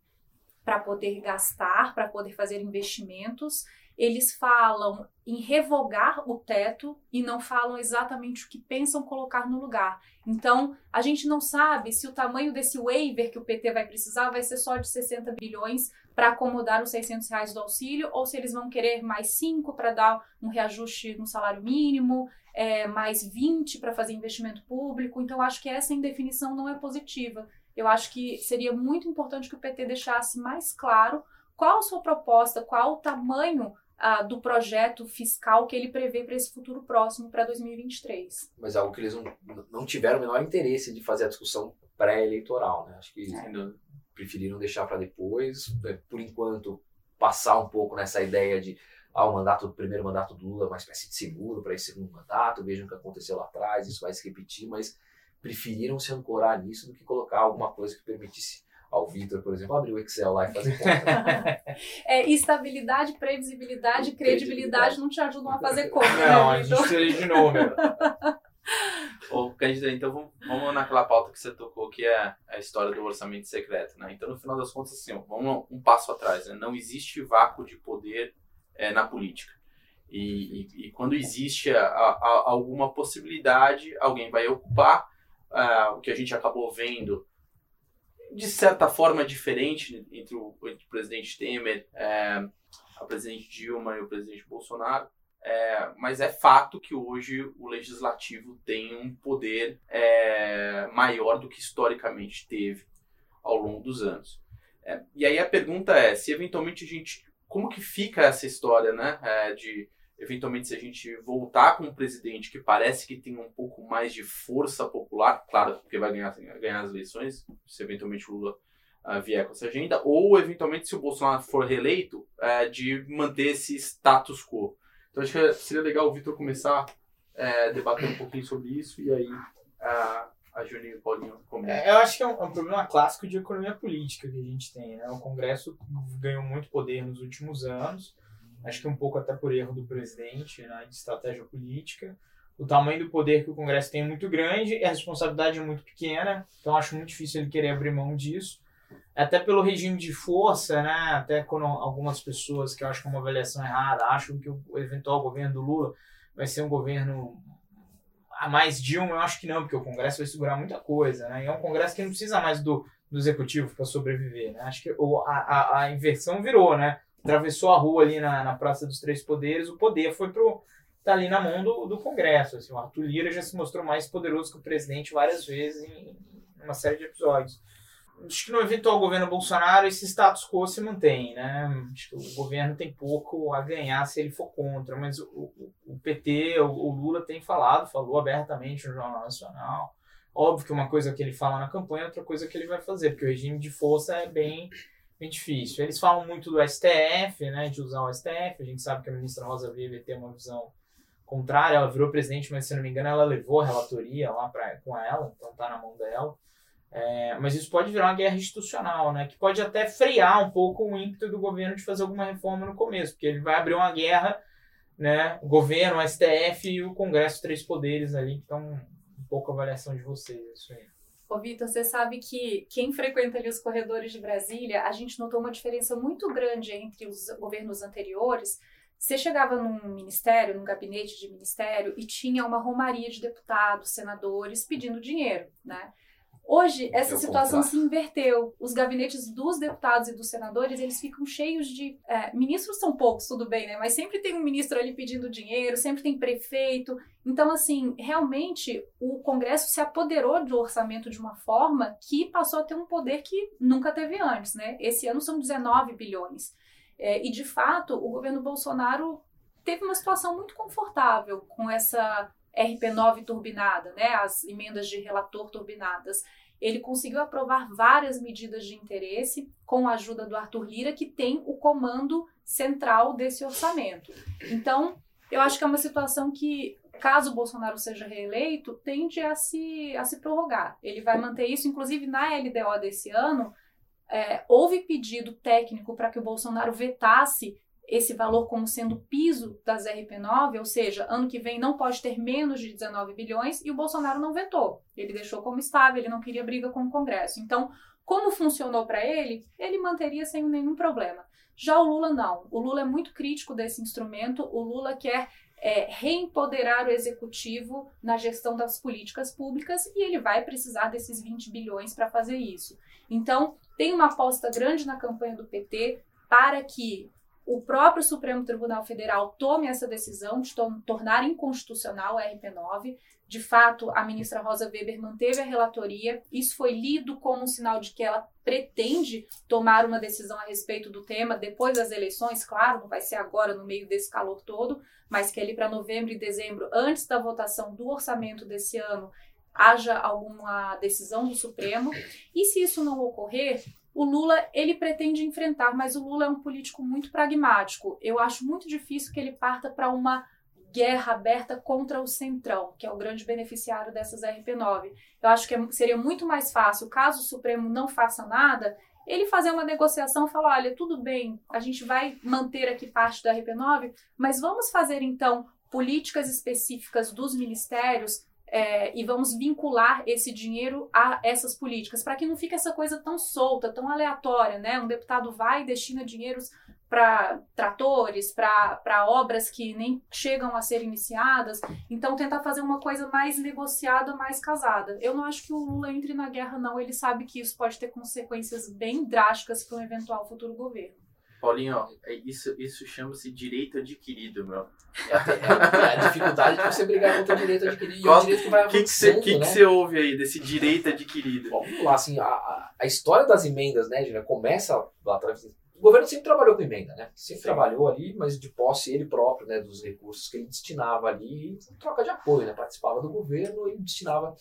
para poder gastar, para poder fazer investimentos eles falam em revogar o teto e não falam exatamente o que pensam colocar no lugar. Então, a gente não sabe se o tamanho desse waiver que o PT vai precisar vai ser só de 60 bilhões para acomodar os 600 reais do auxílio, ou se eles vão querer mais 5 para dar um reajuste no salário mínimo, é, mais 20 para fazer investimento público. Então, acho que essa indefinição não é positiva. Eu acho que seria muito importante que o PT deixasse mais claro qual a sua proposta, qual o tamanho do projeto fiscal que ele prevê para esse futuro próximo, para 2023. Mas é algo que eles não, não tiveram o menor interesse de fazer a discussão pré-eleitoral, né? Acho que é. preferiram deixar para depois, né? por enquanto, passar um pouco nessa ideia de ah, o mandato, o primeiro mandato do Lula é uma espécie de seguro para esse segundo mandato, vejam o que aconteceu lá atrás, isso vai se repetir, mas preferiram se ancorar nisso do que colocar alguma coisa que permitisse ao Vitor, por exemplo, abrir o Excel lá e fazer conta. [laughs] é, estabilidade, previsibilidade, credibilidade não te ajudam a fazer conta, né, Não, a gente precisa de número. [laughs] Ô, Cândido, então vamos, vamos naquela pauta que você tocou, que é a história do orçamento secreto, né? Então, no final das contas, assim, ó, vamos um passo atrás, né? Não existe vácuo de poder é, na política. E, e, e quando existe a, a, alguma possibilidade, alguém vai ocupar uh, o que a gente acabou vendo de certa forma diferente entre o, entre o presidente Temer, é, a presidente Dilma e o presidente Bolsonaro. É, mas é fato que hoje o legislativo tem um poder é, maior do que historicamente teve ao longo dos anos. É, e aí a pergunta é se eventualmente a gente. Como que fica essa história, né? É, de eventualmente se a gente voltar com um presidente que parece que tem um pouco mais de força popular, claro, porque vai ganhar, ganhar as eleições, se eventualmente o Lula uh, vier com essa agenda, ou eventualmente se o Bolsonaro for reeleito, uh, de manter esse status quo. Então acho que seria legal o Vitor começar a uh, debater um pouquinho sobre isso e aí a a Juninho e o Paulinho comentam. É, eu acho que é um, é um, problema clássico de economia política que a gente tem. Né? O Congresso ganhou muito poder nos últimos anos, acho que um pouco até por erro do presidente, né, de estratégia política. O tamanho do poder que o Congresso tem é muito grande e a responsabilidade é muito pequena, então acho muito difícil ele querer abrir mão disso. Até pelo regime de força, né, até quando algumas pessoas, que eu acho que é uma avaliação errada, acham que o eventual governo do Lula vai ser um governo a mais Dilma, eu acho que não, porque o Congresso vai segurar muita coisa, né? E é um Congresso que não precisa mais do, do Executivo para sobreviver, né? Acho que a, a, a inversão virou, né? Atravessou a rua ali na, na Praça dos Três Poderes, o poder foi pro tá ali na mão do, do Congresso. Assim, o Arthur Lira já se mostrou mais poderoso que o presidente várias vezes em, em uma série de episódios. Acho que no eventual governo Bolsonaro esse status quo se mantém, né? Acho que o governo tem pouco a ganhar se ele for contra, mas o, o, o PT, o, o, Lula tem falado, falou abertamente no Jornal Nacional. Óbvio que uma coisa que ele fala na campanha, outra coisa que ele vai fazer, porque o regime de força é bem bem difícil. Eles falam muito do STF, né, de usar o STF. A gente sabe que a ministra Rosa Weber tem uma visão contrária. Ela virou presidente, mas se não me engano, ela levou a relatoria lá pra, com ela, então tá na mão dela. É, mas isso pode virar uma guerra institucional, né, que pode até frear um pouco o ímpeto do governo de fazer alguma reforma no começo, porque ele vai abrir uma guerra, né, o governo, o STF e o Congresso, três poderes ali, então um pouco a avaliação de vocês, isso aí. Ô, Vitor, você sabe que quem frequenta ali os corredores de Brasília, a gente notou uma diferença muito grande entre os governos anteriores. Você chegava num ministério, num gabinete de ministério, e tinha uma romaria de deputados, senadores pedindo dinheiro, né? Hoje, essa Eu situação se inverteu. Os gabinetes dos deputados e dos senadores, eles ficam cheios de... É, ministros são poucos, tudo bem, né? Mas sempre tem um ministro ali pedindo dinheiro, sempre tem prefeito. Então, assim, realmente, o Congresso se apoderou do orçamento de uma forma que passou a ter um poder que nunca teve antes, né? Esse ano são 19 bilhões. É, e, de fato, o governo Bolsonaro teve uma situação muito confortável com essa RP9 turbinada, né, as emendas de relator turbinadas. Ele conseguiu aprovar várias medidas de interesse com a ajuda do Arthur Lira, que tem o comando central desse orçamento. Então, eu acho que é uma situação que, caso Bolsonaro seja reeleito, tende a se, a se prorrogar. Ele vai manter isso, inclusive na LDO desse ano, é, houve pedido técnico para que o Bolsonaro vetasse esse valor como sendo piso das RP9, ou seja, ano que vem não pode ter menos de 19 bilhões, e o Bolsonaro não vetou. Ele deixou como estava, ele não queria briga com o Congresso. Então, como funcionou para ele, ele manteria sem nenhum problema. Já o Lula não. O Lula é muito crítico desse instrumento, o Lula quer é, reempoderar o executivo na gestão das políticas públicas e ele vai precisar desses 20 bilhões para fazer isso. Então, tem uma aposta grande na campanha do PT para que o próprio Supremo Tribunal Federal tome essa decisão de tornar inconstitucional a RP9. De fato, a ministra Rosa Weber manteve a relatoria. Isso foi lido como um sinal de que ela pretende tomar uma decisão a respeito do tema depois das eleições. Claro, não vai ser agora no meio desse calor todo, mas que ali para novembro e dezembro, antes da votação do orçamento desse ano, haja alguma decisão do Supremo. E se isso não ocorrer, o Lula ele pretende enfrentar, mas o Lula é um político muito pragmático. Eu acho muito difícil que ele parta para uma guerra aberta contra o Centrão, que é o grande beneficiário dessas RP9. Eu acho que é seria muito mais fácil, caso o Supremo não faça nada, ele fazer uma negociação e falar: olha, tudo bem, a gente vai manter aqui parte da RP9, mas vamos fazer então políticas específicas dos ministérios é, e vamos vincular esse dinheiro a essas políticas, para que não fique essa coisa tão solta, tão aleatória, né? Um deputado vai e destina dinheiros para tratores, para obras que nem chegam a ser iniciadas. Então, tentar fazer uma coisa mais negociada, mais casada. Eu não acho que o Lula entre na guerra, não. Ele sabe que isso pode ter consequências bem drásticas para um eventual futuro governo. Paulinho, é isso, isso chama-se direito adquirido, meu. É a, é a, dificuldade de você brigar contra o direito adquirido e o direito que vai O que, que, né? que você ouve aí desse direito adquirido? Bom, vamos lá, assim, a, a história das emendas, né, Gina, começa lá atrás. O governo sempre trabalhou com emenda, né? Sempre Sim. trabalhou ali, mas de posse ele próprio, né, dos recursos que ele destinava ali, em troca de apoio, né? Participava do governo e destinava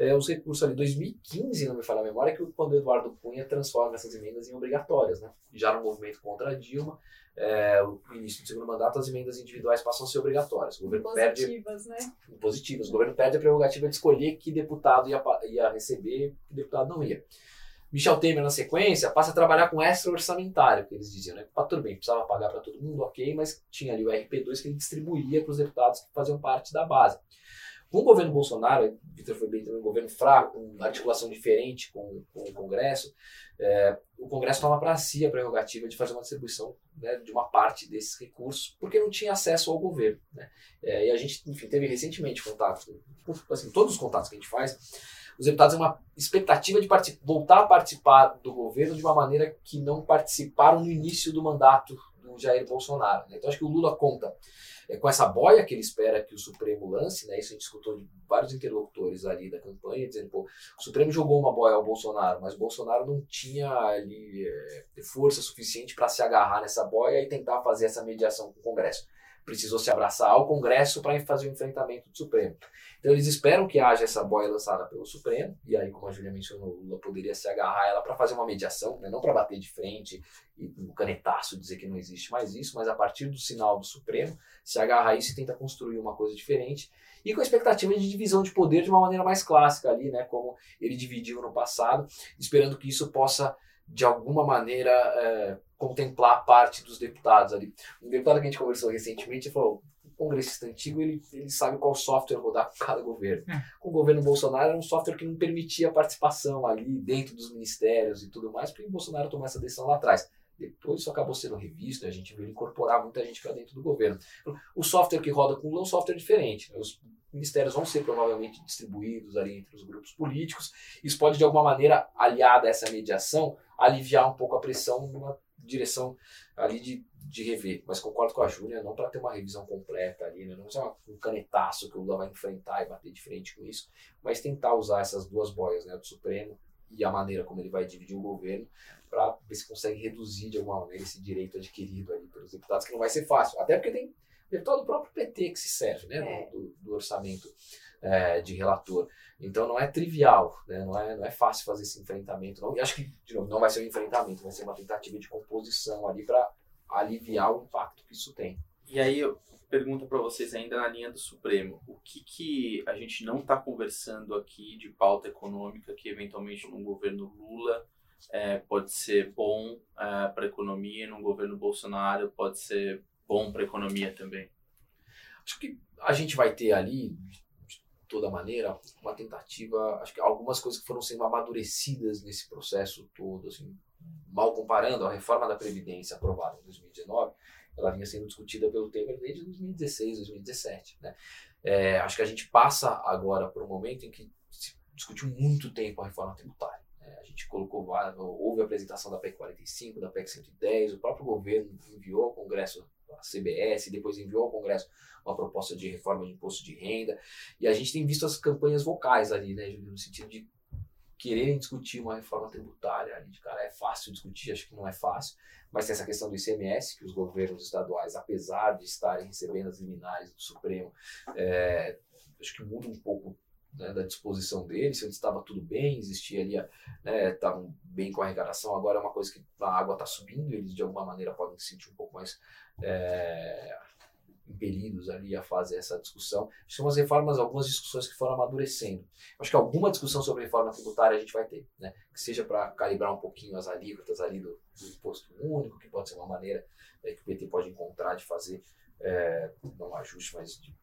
é, os recursos ali. 2015, não me falha a memória, que quando o Eduardo Cunha transforma essas emendas em obrigatórias, né? Já no movimento contra a Dilma, é, o início do segundo mandato, as emendas individuais passam a ser obrigatórias. O governo positivas, perde, né? Positivas. O governo perde a prerrogativa de escolher que deputado ia, ia receber e que deputado não ia. Michel Temer, na sequência, passa a trabalhar com extra orçamentário, que eles diziam, né? Ah, tudo bem, precisava pagar para todo mundo, ok, mas tinha ali o RP2 que ele distribuía para os deputados que faziam parte da base. Com o governo Bolsonaro, Vitor foi bem também um governo fraco, com articulação diferente com, com o Congresso, é, o Congresso toma para si a prerrogativa de fazer uma distribuição né, de uma parte desses recursos, porque não tinha acesso ao governo. Né? É, e a gente, enfim, teve recentemente contato, assim, todos os contatos que a gente faz, os deputados têm uma expectativa de voltar a participar do governo de uma maneira que não participaram no início do mandato do Jair Bolsonaro. Né? Então acho que o Lula conta é, com essa boia que ele espera que o Supremo lance, né? Isso a gente escutou de vários interlocutores ali da campanha, dizendo, pô, o Supremo jogou uma boia ao Bolsonaro, mas o Bolsonaro não tinha ali é, força suficiente para se agarrar nessa boia e tentar fazer essa mediação com o Congresso. Precisou se abraçar ao Congresso para fazer o enfrentamento do Supremo. Então eles esperam que haja essa boia lançada pelo Supremo, e aí, como a Júlia mencionou, o Lula poderia se agarrar ela para fazer uma mediação, né? não para bater de frente e no canetaço dizer que não existe mais isso, mas a partir do sinal do Supremo, se agarra a isso e tenta construir uma coisa diferente, e com a expectativa de divisão de poder de uma maneira mais clássica ali, né, como ele dividiu no passado, esperando que isso possa, de alguma maneira, é, contemplar parte dos deputados ali. Um deputado que a gente conversou recentemente falou, congressista antigo, ele, ele sabe qual software rodar com cada governo. É. Com o governo Bolsonaro era um software que não permitia a participação ali dentro dos ministérios e tudo mais, porque o Bolsonaro tomou essa decisão lá atrás. Depois isso acabou sendo revisto, a gente viu incorporar muita gente para dentro do governo. O software que roda com o Lula é um software diferente. Os ministérios vão ser provavelmente distribuídos ali entre os grupos políticos. Isso pode, de alguma maneira, aliada a essa mediação, aliviar um pouco a pressão numa direção ali de de rever, mas concordo com a Júlia, não para ter uma revisão completa ali, né? não ser um canetaço que o Lula vai enfrentar e bater de frente com isso, mas tentar usar essas duas boias, né, do Supremo e a maneira como ele vai dividir o governo, para ver se consegue reduzir de alguma maneira esse direito adquirido ali pelos deputados, que não vai ser fácil, até porque tem deputado do próprio PT que se serve né, é. do, do, orçamento é, de relator. Então não é trivial, né? não, é, não é fácil fazer esse enfrentamento. Não. E acho que, de novo, não vai ser um enfrentamento, vai ser uma tentativa de composição ali para aliviar o impacto que isso tem. E aí eu pergunto para vocês ainda na linha do Supremo, o que que a gente não está conversando aqui de pauta econômica que eventualmente num governo Lula é, pode ser bom é, para a economia, num governo Bolsonaro pode ser bom para a economia também? Acho que a gente vai ter ali toda maneira uma tentativa, acho que algumas coisas que foram sendo amadurecidas nesse processo todo, assim, mal comparando, a reforma da Previdência aprovada em 2019, ela vinha sendo discutida pelo Temer desde 2016, 2017. Né? É, acho que a gente passa agora por um momento em que se discutiu muito tempo a reforma tributária. Né? A gente colocou, houve a apresentação da PEC 45, da PEC 110, o próprio governo enviou ao Congresso a CBS, depois enviou ao Congresso uma proposta de reforma de imposto de renda, e a gente tem visto as campanhas vocais ali, né, no sentido de quererem discutir uma reforma tributária ali de cara é fácil discutir, acho que não é fácil, mas tem essa questão do ICMS, que os governos estaduais, apesar de estarem recebendo as liminares do Supremo, é, acho que muda um pouco né, da disposição deles, se estava tudo bem, existia ali, né, estavam bem com a arrecadação, agora é uma coisa que a água está subindo, eles de alguma maneira podem se sentir um pouco mais é, impelidos ali a fazer essa discussão. Acho que são umas reformas, algumas discussões que foram amadurecendo. Acho que alguma discussão sobre reforma tributária a gente vai ter, né? Que seja para calibrar um pouquinho as alíquotas ali do, do, imposto único, que pode ser uma maneira é, que o PT pode encontrar de fazer, é, não ajuste, mas de,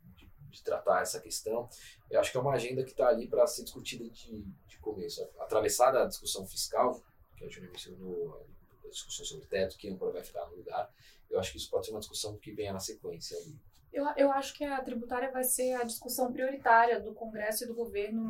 de, tratar essa questão. Eu acho que é uma agenda que está ali para ser discutida de, de começo. Atravessada a discussão fiscal, que a Júnior mencionou, a discussão sobre teto, que âncora vai ficar no lugar, eu acho que isso pode ser uma discussão que venha na sequência ali. Eu, eu acho que a tributária vai ser a discussão prioritária do Congresso e do governo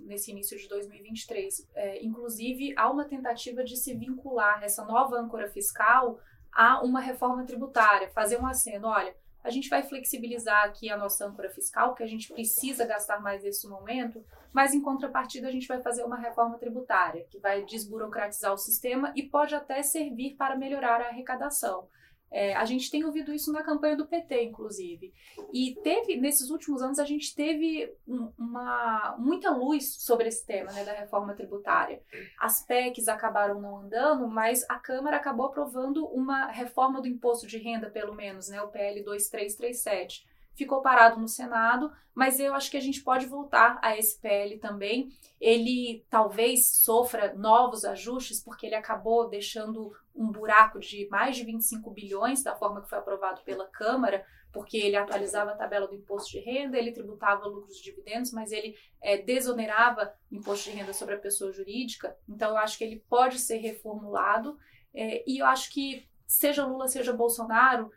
nesse início de 2023. É, inclusive, há uma tentativa de se vincular essa nova âncora fiscal a uma reforma tributária, fazer um aceno. Olha, a gente vai flexibilizar aqui a nossa âncora fiscal, que a gente precisa gastar mais nesse momento, mas em contrapartida a gente vai fazer uma reforma tributária, que vai desburocratizar o sistema e pode até servir para melhorar a arrecadação. É, a gente tem ouvido isso na campanha do PT, inclusive. E teve, nesses últimos anos, a gente teve uma, muita luz sobre esse tema né, da reforma tributária. As PECs acabaram não andando, mas a Câmara acabou aprovando uma reforma do imposto de renda, pelo menos, né, o PL 2337 ficou parado no Senado, mas eu acho que a gente pode voltar a esse PL também. Ele talvez sofra novos ajustes, porque ele acabou deixando um buraco de mais de 25 bilhões da forma que foi aprovado pela Câmara, porque ele atualizava a tabela do imposto de renda, ele tributava lucros e dividendos, mas ele é, desonerava imposto de renda sobre a pessoa jurídica. Então, eu acho que ele pode ser reformulado. É, e eu acho que, seja Lula, seja Bolsonaro,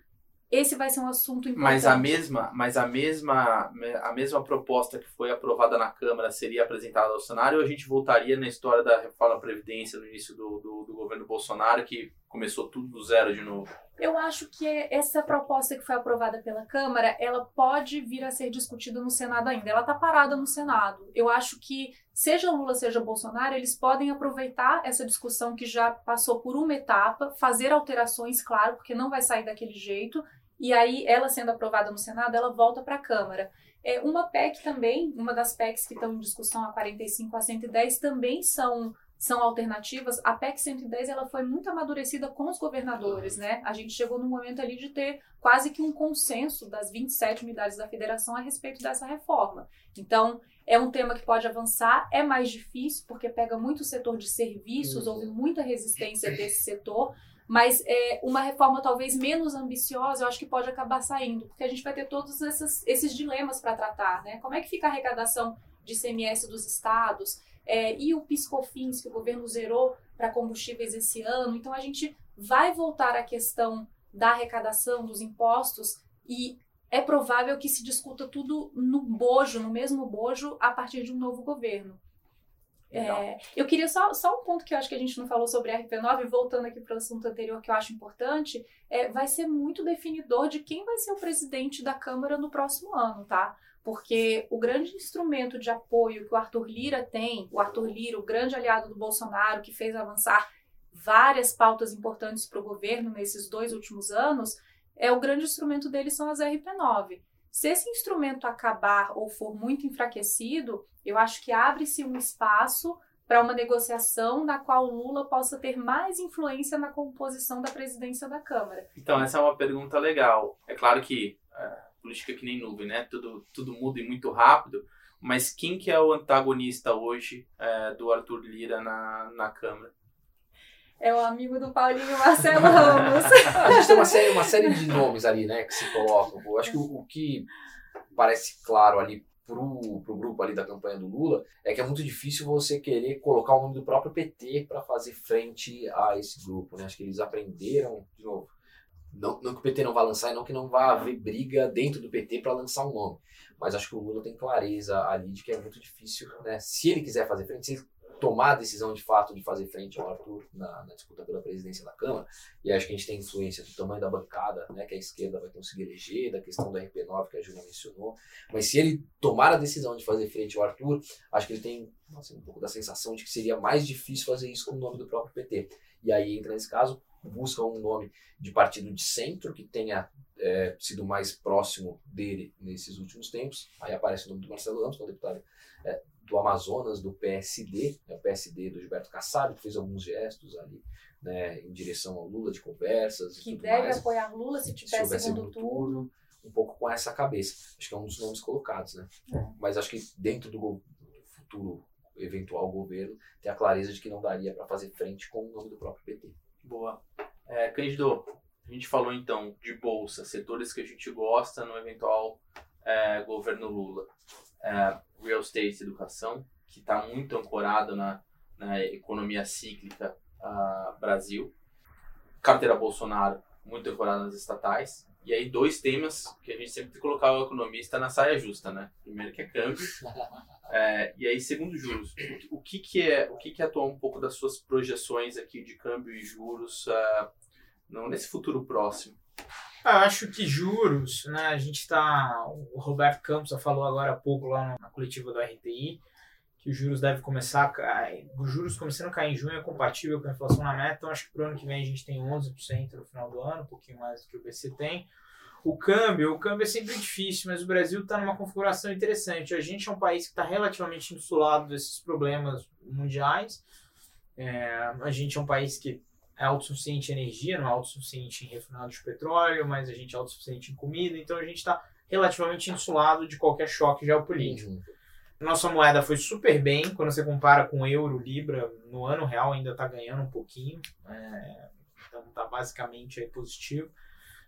esse vai ser um assunto importante. Mas a mesma, mas a mesma, a mesma proposta que foi aprovada na Câmara seria apresentada ao Senado ou a gente voltaria na história da reforma da Previdência no início do, do, do, governo Bolsonaro, que começou tudo do zero de novo? Eu acho que essa proposta que foi aprovada pela Câmara, ela pode vir a ser discutida no Senado ainda. Ela está parada no Senado. Eu acho que, seja Lula, seja Bolsonaro, eles podem aproveitar essa discussão que já passou por uma etapa, fazer alterações, claro, porque não vai sair daquele jeito, e aí ela sendo aprovada no Senado, ela volta para a Câmara. É, uma PEC também, uma das PECs que estão em discussão a 45 a 110 também são são alternativas. A PEC 110 ela foi muito amadurecida com os governadores, né? A gente chegou no momento ali de ter quase que um consenso das 27 unidades da federação a respeito dessa reforma. Então, é um tema que pode avançar, é mais difícil porque pega muito o setor de serviços, houve muita resistência desse setor, mas é, uma reforma talvez menos ambiciosa, eu acho que pode acabar saindo, porque a gente vai ter todos esses, esses dilemas para tratar, né? Como é que fica a arrecadação de CMS dos estados? É, e o PiscoFins, que o governo zerou para combustíveis esse ano. Então, a gente vai voltar à questão da arrecadação dos impostos e é provável que se discuta tudo no bojo, no mesmo bojo, a partir de um novo governo. É, eu queria só, só um ponto que eu acho que a gente não falou sobre a RP9, voltando aqui para o assunto anterior que eu acho importante, é, vai ser muito definidor de quem vai ser o presidente da Câmara no próximo ano, tá? Porque o grande instrumento de apoio que o Arthur Lira tem, o Arthur Lira, o grande aliado do Bolsonaro, que fez avançar várias pautas importantes para o governo nesses dois últimos anos, é o grande instrumento dele são as RP9. Se esse instrumento acabar ou for muito enfraquecido, eu acho que abre-se um espaço para uma negociação na qual Lula possa ter mais influência na composição da presidência da Câmara. Então, essa é uma pergunta legal. É claro que é, política é que nem nuvem, né? Tudo, tudo muda e muito rápido. Mas quem que é o antagonista hoje é, do Arthur Lira na, na Câmara? É o amigo do Paulinho Marcelo Ramos. [laughs] a gente tem uma série, uma série de nomes ali, né, que se colocam. Eu acho que o, o que parece claro ali pro, pro grupo ali da campanha do Lula é que é muito difícil você querer colocar o nome do próprio PT para fazer frente a esse grupo, né? Acho que eles aprenderam, de novo, não, não que o PT não vá lançar e não que não vá haver briga dentro do PT para lançar um nome, mas acho que o Lula tem clareza ali de que é muito difícil, né? Se ele quiser fazer frente, se ele tomar a decisão de fato de fazer frente ao Arthur na, na, disputa pela presidência da Câmara, e acho que a gente tem influência do tamanho da bancada, né, que a esquerda vai conseguir eleger, da questão da RP9 que a Júlia mencionou, mas se ele tomar a decisão de fazer frente ao Arthur, acho que ele tem assim, um pouco da sensação de que seria mais difícil fazer isso com o nome do próprio PT. E aí entra nesse caso, busca um nome de partido de centro que tenha é, sido mais próximo dele nesses últimos tempos. Aí aparece o nome do Marcelo Ramos, que é um deputado é, do Amazonas, do PSD, é o PSD do Gilberto Kassab, que fez alguns gestos ali né, em direção ao Lula de conversas. Que deve mais. apoiar Lula se tiver se segundo, segundo turno. turno. Um pouco com essa cabeça. Acho que é um dos nomes colocados, né? É. Mas acho que dentro do futuro eventual governo, tem a clareza de que não daria para fazer frente com o nome do próprio PT. Boa. É, Cândido, a gente falou então de bolsa, setores que a gente gosta no eventual é, governo Lula é, real estate educação, que está muito ancorado na, na economia cíclica uh, Brasil. Carteira Bolsonaro, muito ancorada nas estatais. E aí, dois temas que a gente sempre colocava o economista na saia justa, né? Primeiro que é câmbio, [laughs] é, e aí segundo juros. O, que que é, o que que atuar um pouco das suas projeções aqui de câmbio e juros uh, não nesse futuro próximo? Eu acho que juros, né? A gente está. O Roberto Campos falou agora há pouco lá na coletiva do RTI que os juros devem começar a cair. Os juros começando a cair em junho é compatível com a inflação na meta, então acho que para o ano que vem a gente tem 11% no final do ano, um pouquinho mais do que o BC tem. O câmbio, o câmbio é sempre difícil, mas o Brasil está numa configuração interessante. A gente é um país que está relativamente insulado desses problemas mundiais. É, a gente é um país que é autossuficiente em energia, não é autossuficiente em refinado de petróleo, mas a gente é autossuficiente em comida, então a gente está relativamente insulado de qualquer choque geopolítico. Uhum. Nossa moeda foi super bem quando você compara com euro, libra, no ano real ainda está ganhando um pouquinho, é, então está basicamente aí positivo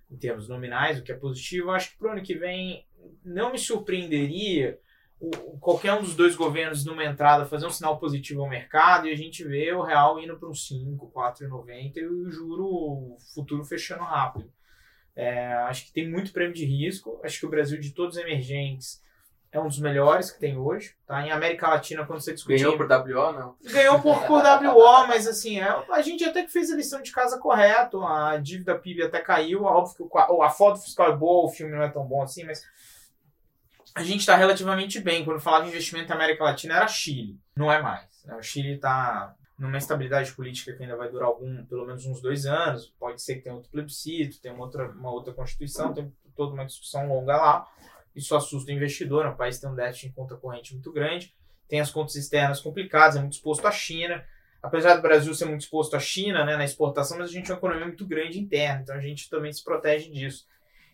em termos nominais, o que é positivo. Acho que para o ano que vem não me surpreenderia o, qualquer um dos dois governos numa entrada fazer um sinal positivo ao mercado e a gente vê o real indo para uns 5, 4,90 e o juro futuro fechando rápido. É, acho que tem muito prêmio de risco. Acho que o Brasil, de todos os emergentes, é um dos melhores que tem hoje. Tá? Em América Latina, quando você discute. Ganhou por WO, não? Ganhou por, por WO, mas assim, é, a gente até que fez a lição de casa correto. A dívida PIB até caiu. Óbvio que a foto fiscal é boa, o filme não é tão bom assim, mas a gente está relativamente bem. Quando falava em investimento na América Latina, era Chile. Não é mais. Né? O Chile está numa estabilidade política que ainda vai durar algum, pelo menos uns dois anos. Pode ser que tenha outro plebiscito, tenha uma outra, uma outra constituição, tem toda uma discussão longa lá. Isso assusta o investidor. Né? O país tem um déficit em conta corrente muito grande, tem as contas externas complicadas, é muito exposto à China. Apesar do Brasil ser muito exposto à China né, na exportação, mas a gente é uma economia muito grande interna, então a gente também se protege disso.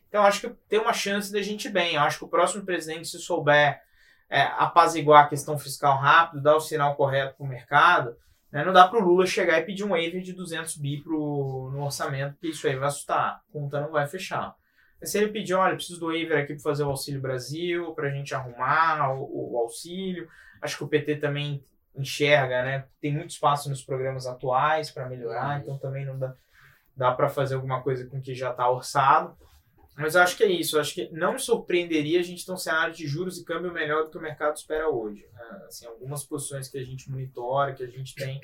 Então, acho que tem uma chance da gente ir bem. Eu acho que o próximo presidente, se souber é, apaziguar a questão fiscal rápido, dar o sinal correto para o mercado, né, não dá para o Lula chegar e pedir um waiver de 200 bi pro, no orçamento, porque isso aí vai assustar. A conta não vai fechar. Mas se ele pedir, olha, preciso do waiver aqui para fazer o Auxílio Brasil, para a gente arrumar o, o, auxílio, acho que o PT também enxerga, né? Tem muito espaço nos programas atuais para melhorar, uhum. então também não dá, dá para fazer alguma coisa com que já está orçado. Mas eu acho que é isso. Acho que não me surpreenderia a gente ter um cenário de juros e câmbio melhor do que o mercado espera hoje. Né? Assim, algumas posições que a gente monitora, que a gente tem.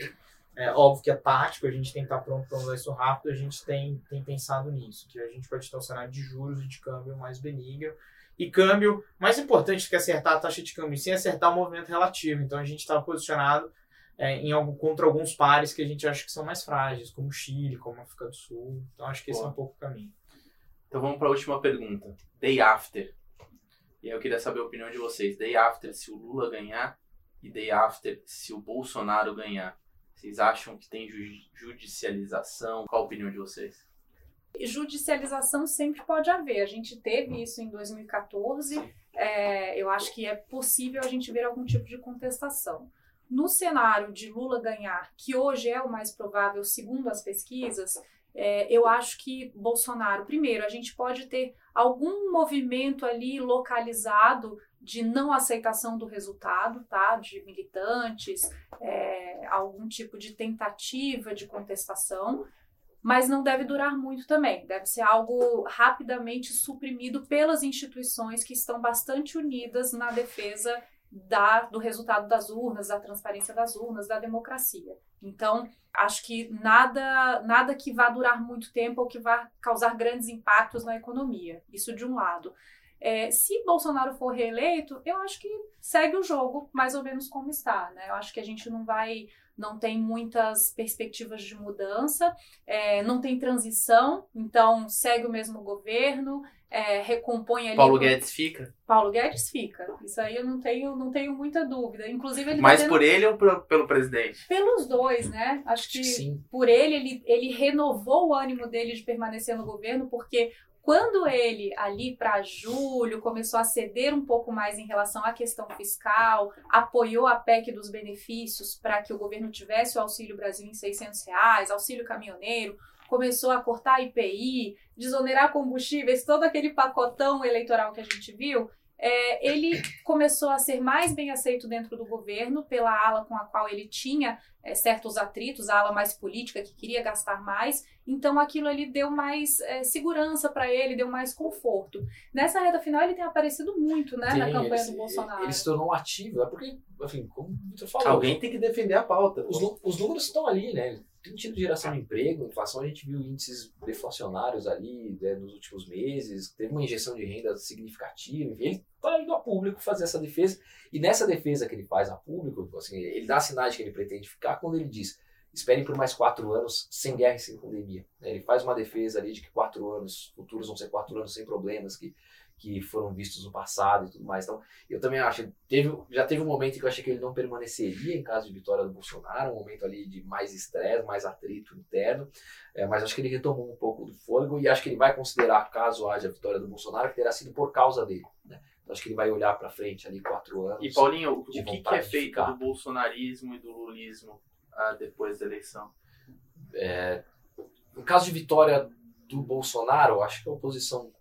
É óbvio que é tático, a gente tem que estar pronto para usar isso rápido, a gente tem, tem pensado nisso, que a gente pode ter um cenário de juros e de câmbio mais benigno. E câmbio, mais importante que acertar a taxa de câmbio, sim, é acertar o movimento relativo. Então a gente está posicionado é, em algum, contra alguns pares que a gente acha que são mais frágeis, como o Chile, como a África do Sul. Então acho que esse é um pouco o caminho. Então vamos para a última pergunta. Day after. E aí eu queria saber a opinião de vocês. Day after se o Lula ganhar e day after se o Bolsonaro ganhar. Vocês acham que tem judicialização? Qual a opinião de vocês? Judicialização sempre pode haver. A gente teve isso em 2014. É, eu acho que é possível a gente ver algum tipo de contestação. No cenário de Lula ganhar, que hoje é o mais provável, segundo as pesquisas, é, eu acho que Bolsonaro, primeiro, a gente pode ter algum movimento ali localizado de não aceitação do resultado, tá? De militantes, é, algum tipo de tentativa de contestação, mas não deve durar muito também. Deve ser algo rapidamente suprimido pelas instituições que estão bastante unidas na defesa da, do resultado das urnas, da transparência das urnas, da democracia. Então, acho que nada, nada que vá durar muito tempo ou que vá causar grandes impactos na economia. Isso de um lado. É, se Bolsonaro for reeleito, eu acho que segue o jogo mais ou menos como está. Né? Eu acho que a gente não vai, não tem muitas perspectivas de mudança, é, não tem transição, então segue o mesmo governo, é, recompõe ali. Paulo Guedes fica? Paulo Guedes fica. Isso aí eu não tenho, não tenho muita dúvida. Inclusive ele tá Mais tendo... por ele ou por, pelo presidente? Pelos dois, né? Acho que Sim. por ele, ele, ele renovou o ânimo dele de permanecer no governo, porque quando ele, ali para julho, começou a ceder um pouco mais em relação à questão fiscal, apoiou a PEC dos benefícios para que o governo tivesse o Auxílio Brasil em 600 reais, auxílio caminhoneiro, começou a cortar IPI, desonerar combustíveis, todo aquele pacotão eleitoral que a gente viu, é, ele começou a ser mais bem aceito dentro do governo pela ala com a qual ele tinha é, certos atritos, a ala mais política que queria gastar mais. Então aquilo ali deu mais é, segurança para ele, deu mais conforto. Nessa reta final ele tem aparecido muito, né, na Tem, campanha ele, do Bolsonaro. Ele se tornou um ativo, é porque, enfim, como o Vitor falou, Alguém tem que defender a pauta. os, os números estão ali, né? Tem tido geração de emprego, inflação, a gente viu índices deflacionários ali né, nos últimos meses, teve uma injeção de renda significativa, enfim, ele está indo a público fazer essa defesa, e nessa defesa que ele faz a público, assim, ele dá sinais de que ele pretende ficar quando ele diz esperem por mais quatro anos sem guerra e sem pandemia. né? Ele faz uma defesa ali de que quatro anos futuros vão ser quatro anos sem problemas, que, que foram vistos no passado e tudo mais. Então, eu também acho, teve, já teve um momento em que eu achei que ele não permaneceria em caso de vitória do Bolsonaro, um momento ali de mais estresse, mais atrito interno, é, mas acho que ele retomou um pouco do fôlego e acho que ele vai considerar, caso haja vitória do Bolsonaro, que terá sido por causa dele. Né? Então, acho que ele vai olhar para frente ali quatro anos. E Paulinho, o que, que é feito do bolsonarismo e do lulismo ah, depois da eleição? No caso de vitória do Bolsonaro, acho que a oposição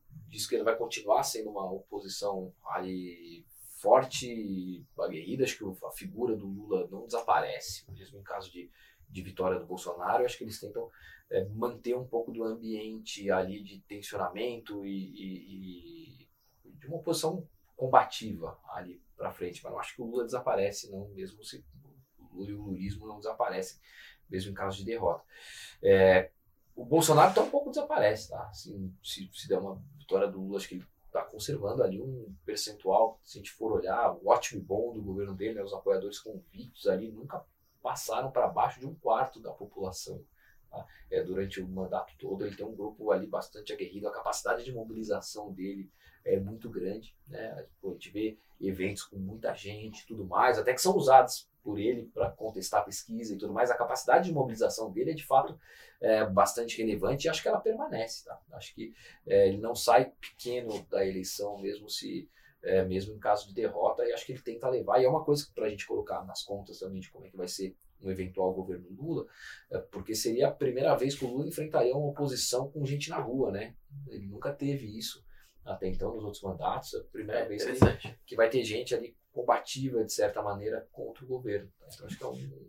que ele vai continuar sendo uma oposição ali forte e aguerrida. Acho que a figura do Lula não desaparece, mesmo em caso de, de vitória do Bolsonaro. Acho que eles tentam é, manter um pouco do ambiente ali de tensionamento e, e- e de uma oposição combativa ali para frente. Mas não acho que o Lula desaparece, não, mesmo se o lulismo não desaparecem, mesmo em caso de derrota. É, o Bolsonaro tão pouco desaparece, tá? Assim, se, se der uma vitória do Lula, acho que ele está conservando ali um percentual, se a gente for olhar, o ótimo e bom do governo dele, né, os apoiadores convictos ali nunca passaram para baixo de um quarto da população. tá? É, durante o mandato todo, ele tem um grupo ali bastante aguerrido, a capacidade de mobilização dele é muito grande. Né? A gente vê eventos com muita gente tudo mais, até que são usados por ele para contestar a pesquisa e tudo mais. A capacidade de mobilização dele é de fato é, bastante relevante e acho que ela permanece. Tá? Acho que é, ele não sai pequeno da eleição, mesmo se é, mesmo em caso de derrota, e acho que ele tenta levar, e é uma coisa para a gente colocar nas contas também de como é que vai ser um eventual governo Lula, é, porque seria a primeira vez que o Lula enfrentaria uma oposição com gente na rua, né? Ele nunca teve isso até então nos outros mandatos, é a primeira É vez que, que vai ter gente ali combativa, de certa maneira, contra o governo. Então acho que é um,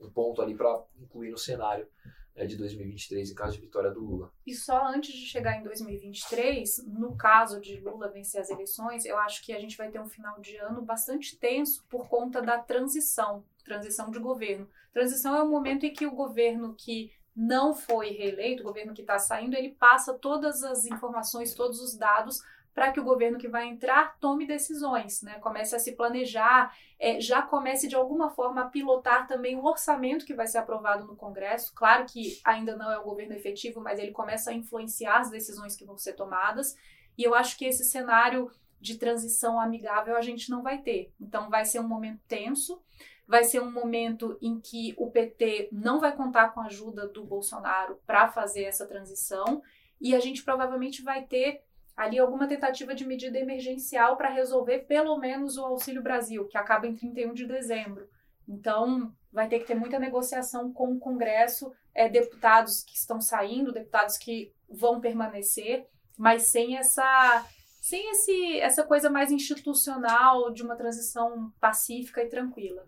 um- ponto ali para incluir no cenário né, de 2023 em caso de vitória do Lula. E só antes de chegar em 2023, no caso de Lula vencer as eleições, eu acho que a gente vai ter um final de ano bastante tenso por conta da transição, transição de governo. Transição é o momento em que o governo que não foi reeleito, o governo que está saindo, ele passa todas as informações, todos os dados para que o governo que vai entrar tome decisões, né? comece a se planejar, é, já comece de alguma forma a pilotar também o orçamento que vai ser aprovado no Congresso. Claro que ainda não é o governo efetivo, mas ele começa a influenciar as decisões que vão ser tomadas. E eu acho que esse cenário de transição amigável a gente não vai ter. Então vai ser um momento tenso, vai ser um momento em que o PT não vai contar com a ajuda do Bolsonaro para fazer essa transição e a gente provavelmente vai ter ali alguma tentativa de medida emergencial para resolver pelo menos o Auxílio Brasil, que acaba em 31 de dezembro. Então, vai ter que ter muita negociação com o Congresso, é, deputados que estão saindo, deputados que vão permanecer, mas sem essa sem esse, essa coisa mais institucional de uma transição pacífica e tranquila.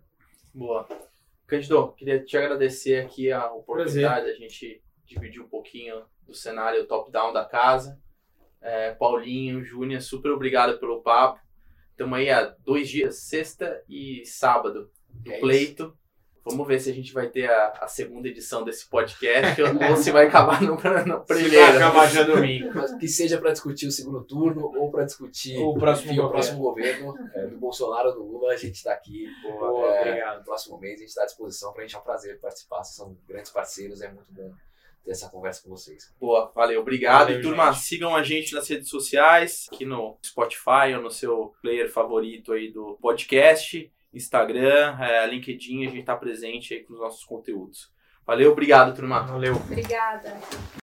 Boa. Cândido, queria te agradecer aqui a oportunidade da gente dividir um pouquinho do cenário top-down da casa. É, Paulinho, Júnior, super obrigado pelo papo. Estamos aí há dois dias, sexta e sábado, do É isso. pleito. Vamos ver se a gente vai ter a, a segunda edição desse podcast ou se vai acabar no, no Vai primeiro. acabar já domingo. Mas que seja para discutir o segundo turno ou para discutir O próximo enfim, o governo. próximo governo é, do Bolsonaro ou do Lula, a gente está aqui. Boa, é, obrigado. No próximo mês a gente está à disposição para a gente é um prazer participar. Vocês são grandes parceiros, é muito bom ter essa conversa com vocês. Boa, valeu, obrigado. Valeu, e turma, gente. sigam a gente nas redes sociais, aqui no Spotify ou no seu player favorito aí do podcast, Instagram, é, LinkedIn, a gente tá presente aí com os nossos conteúdos. Valeu, obrigado, turma. Valeu. Obrigada.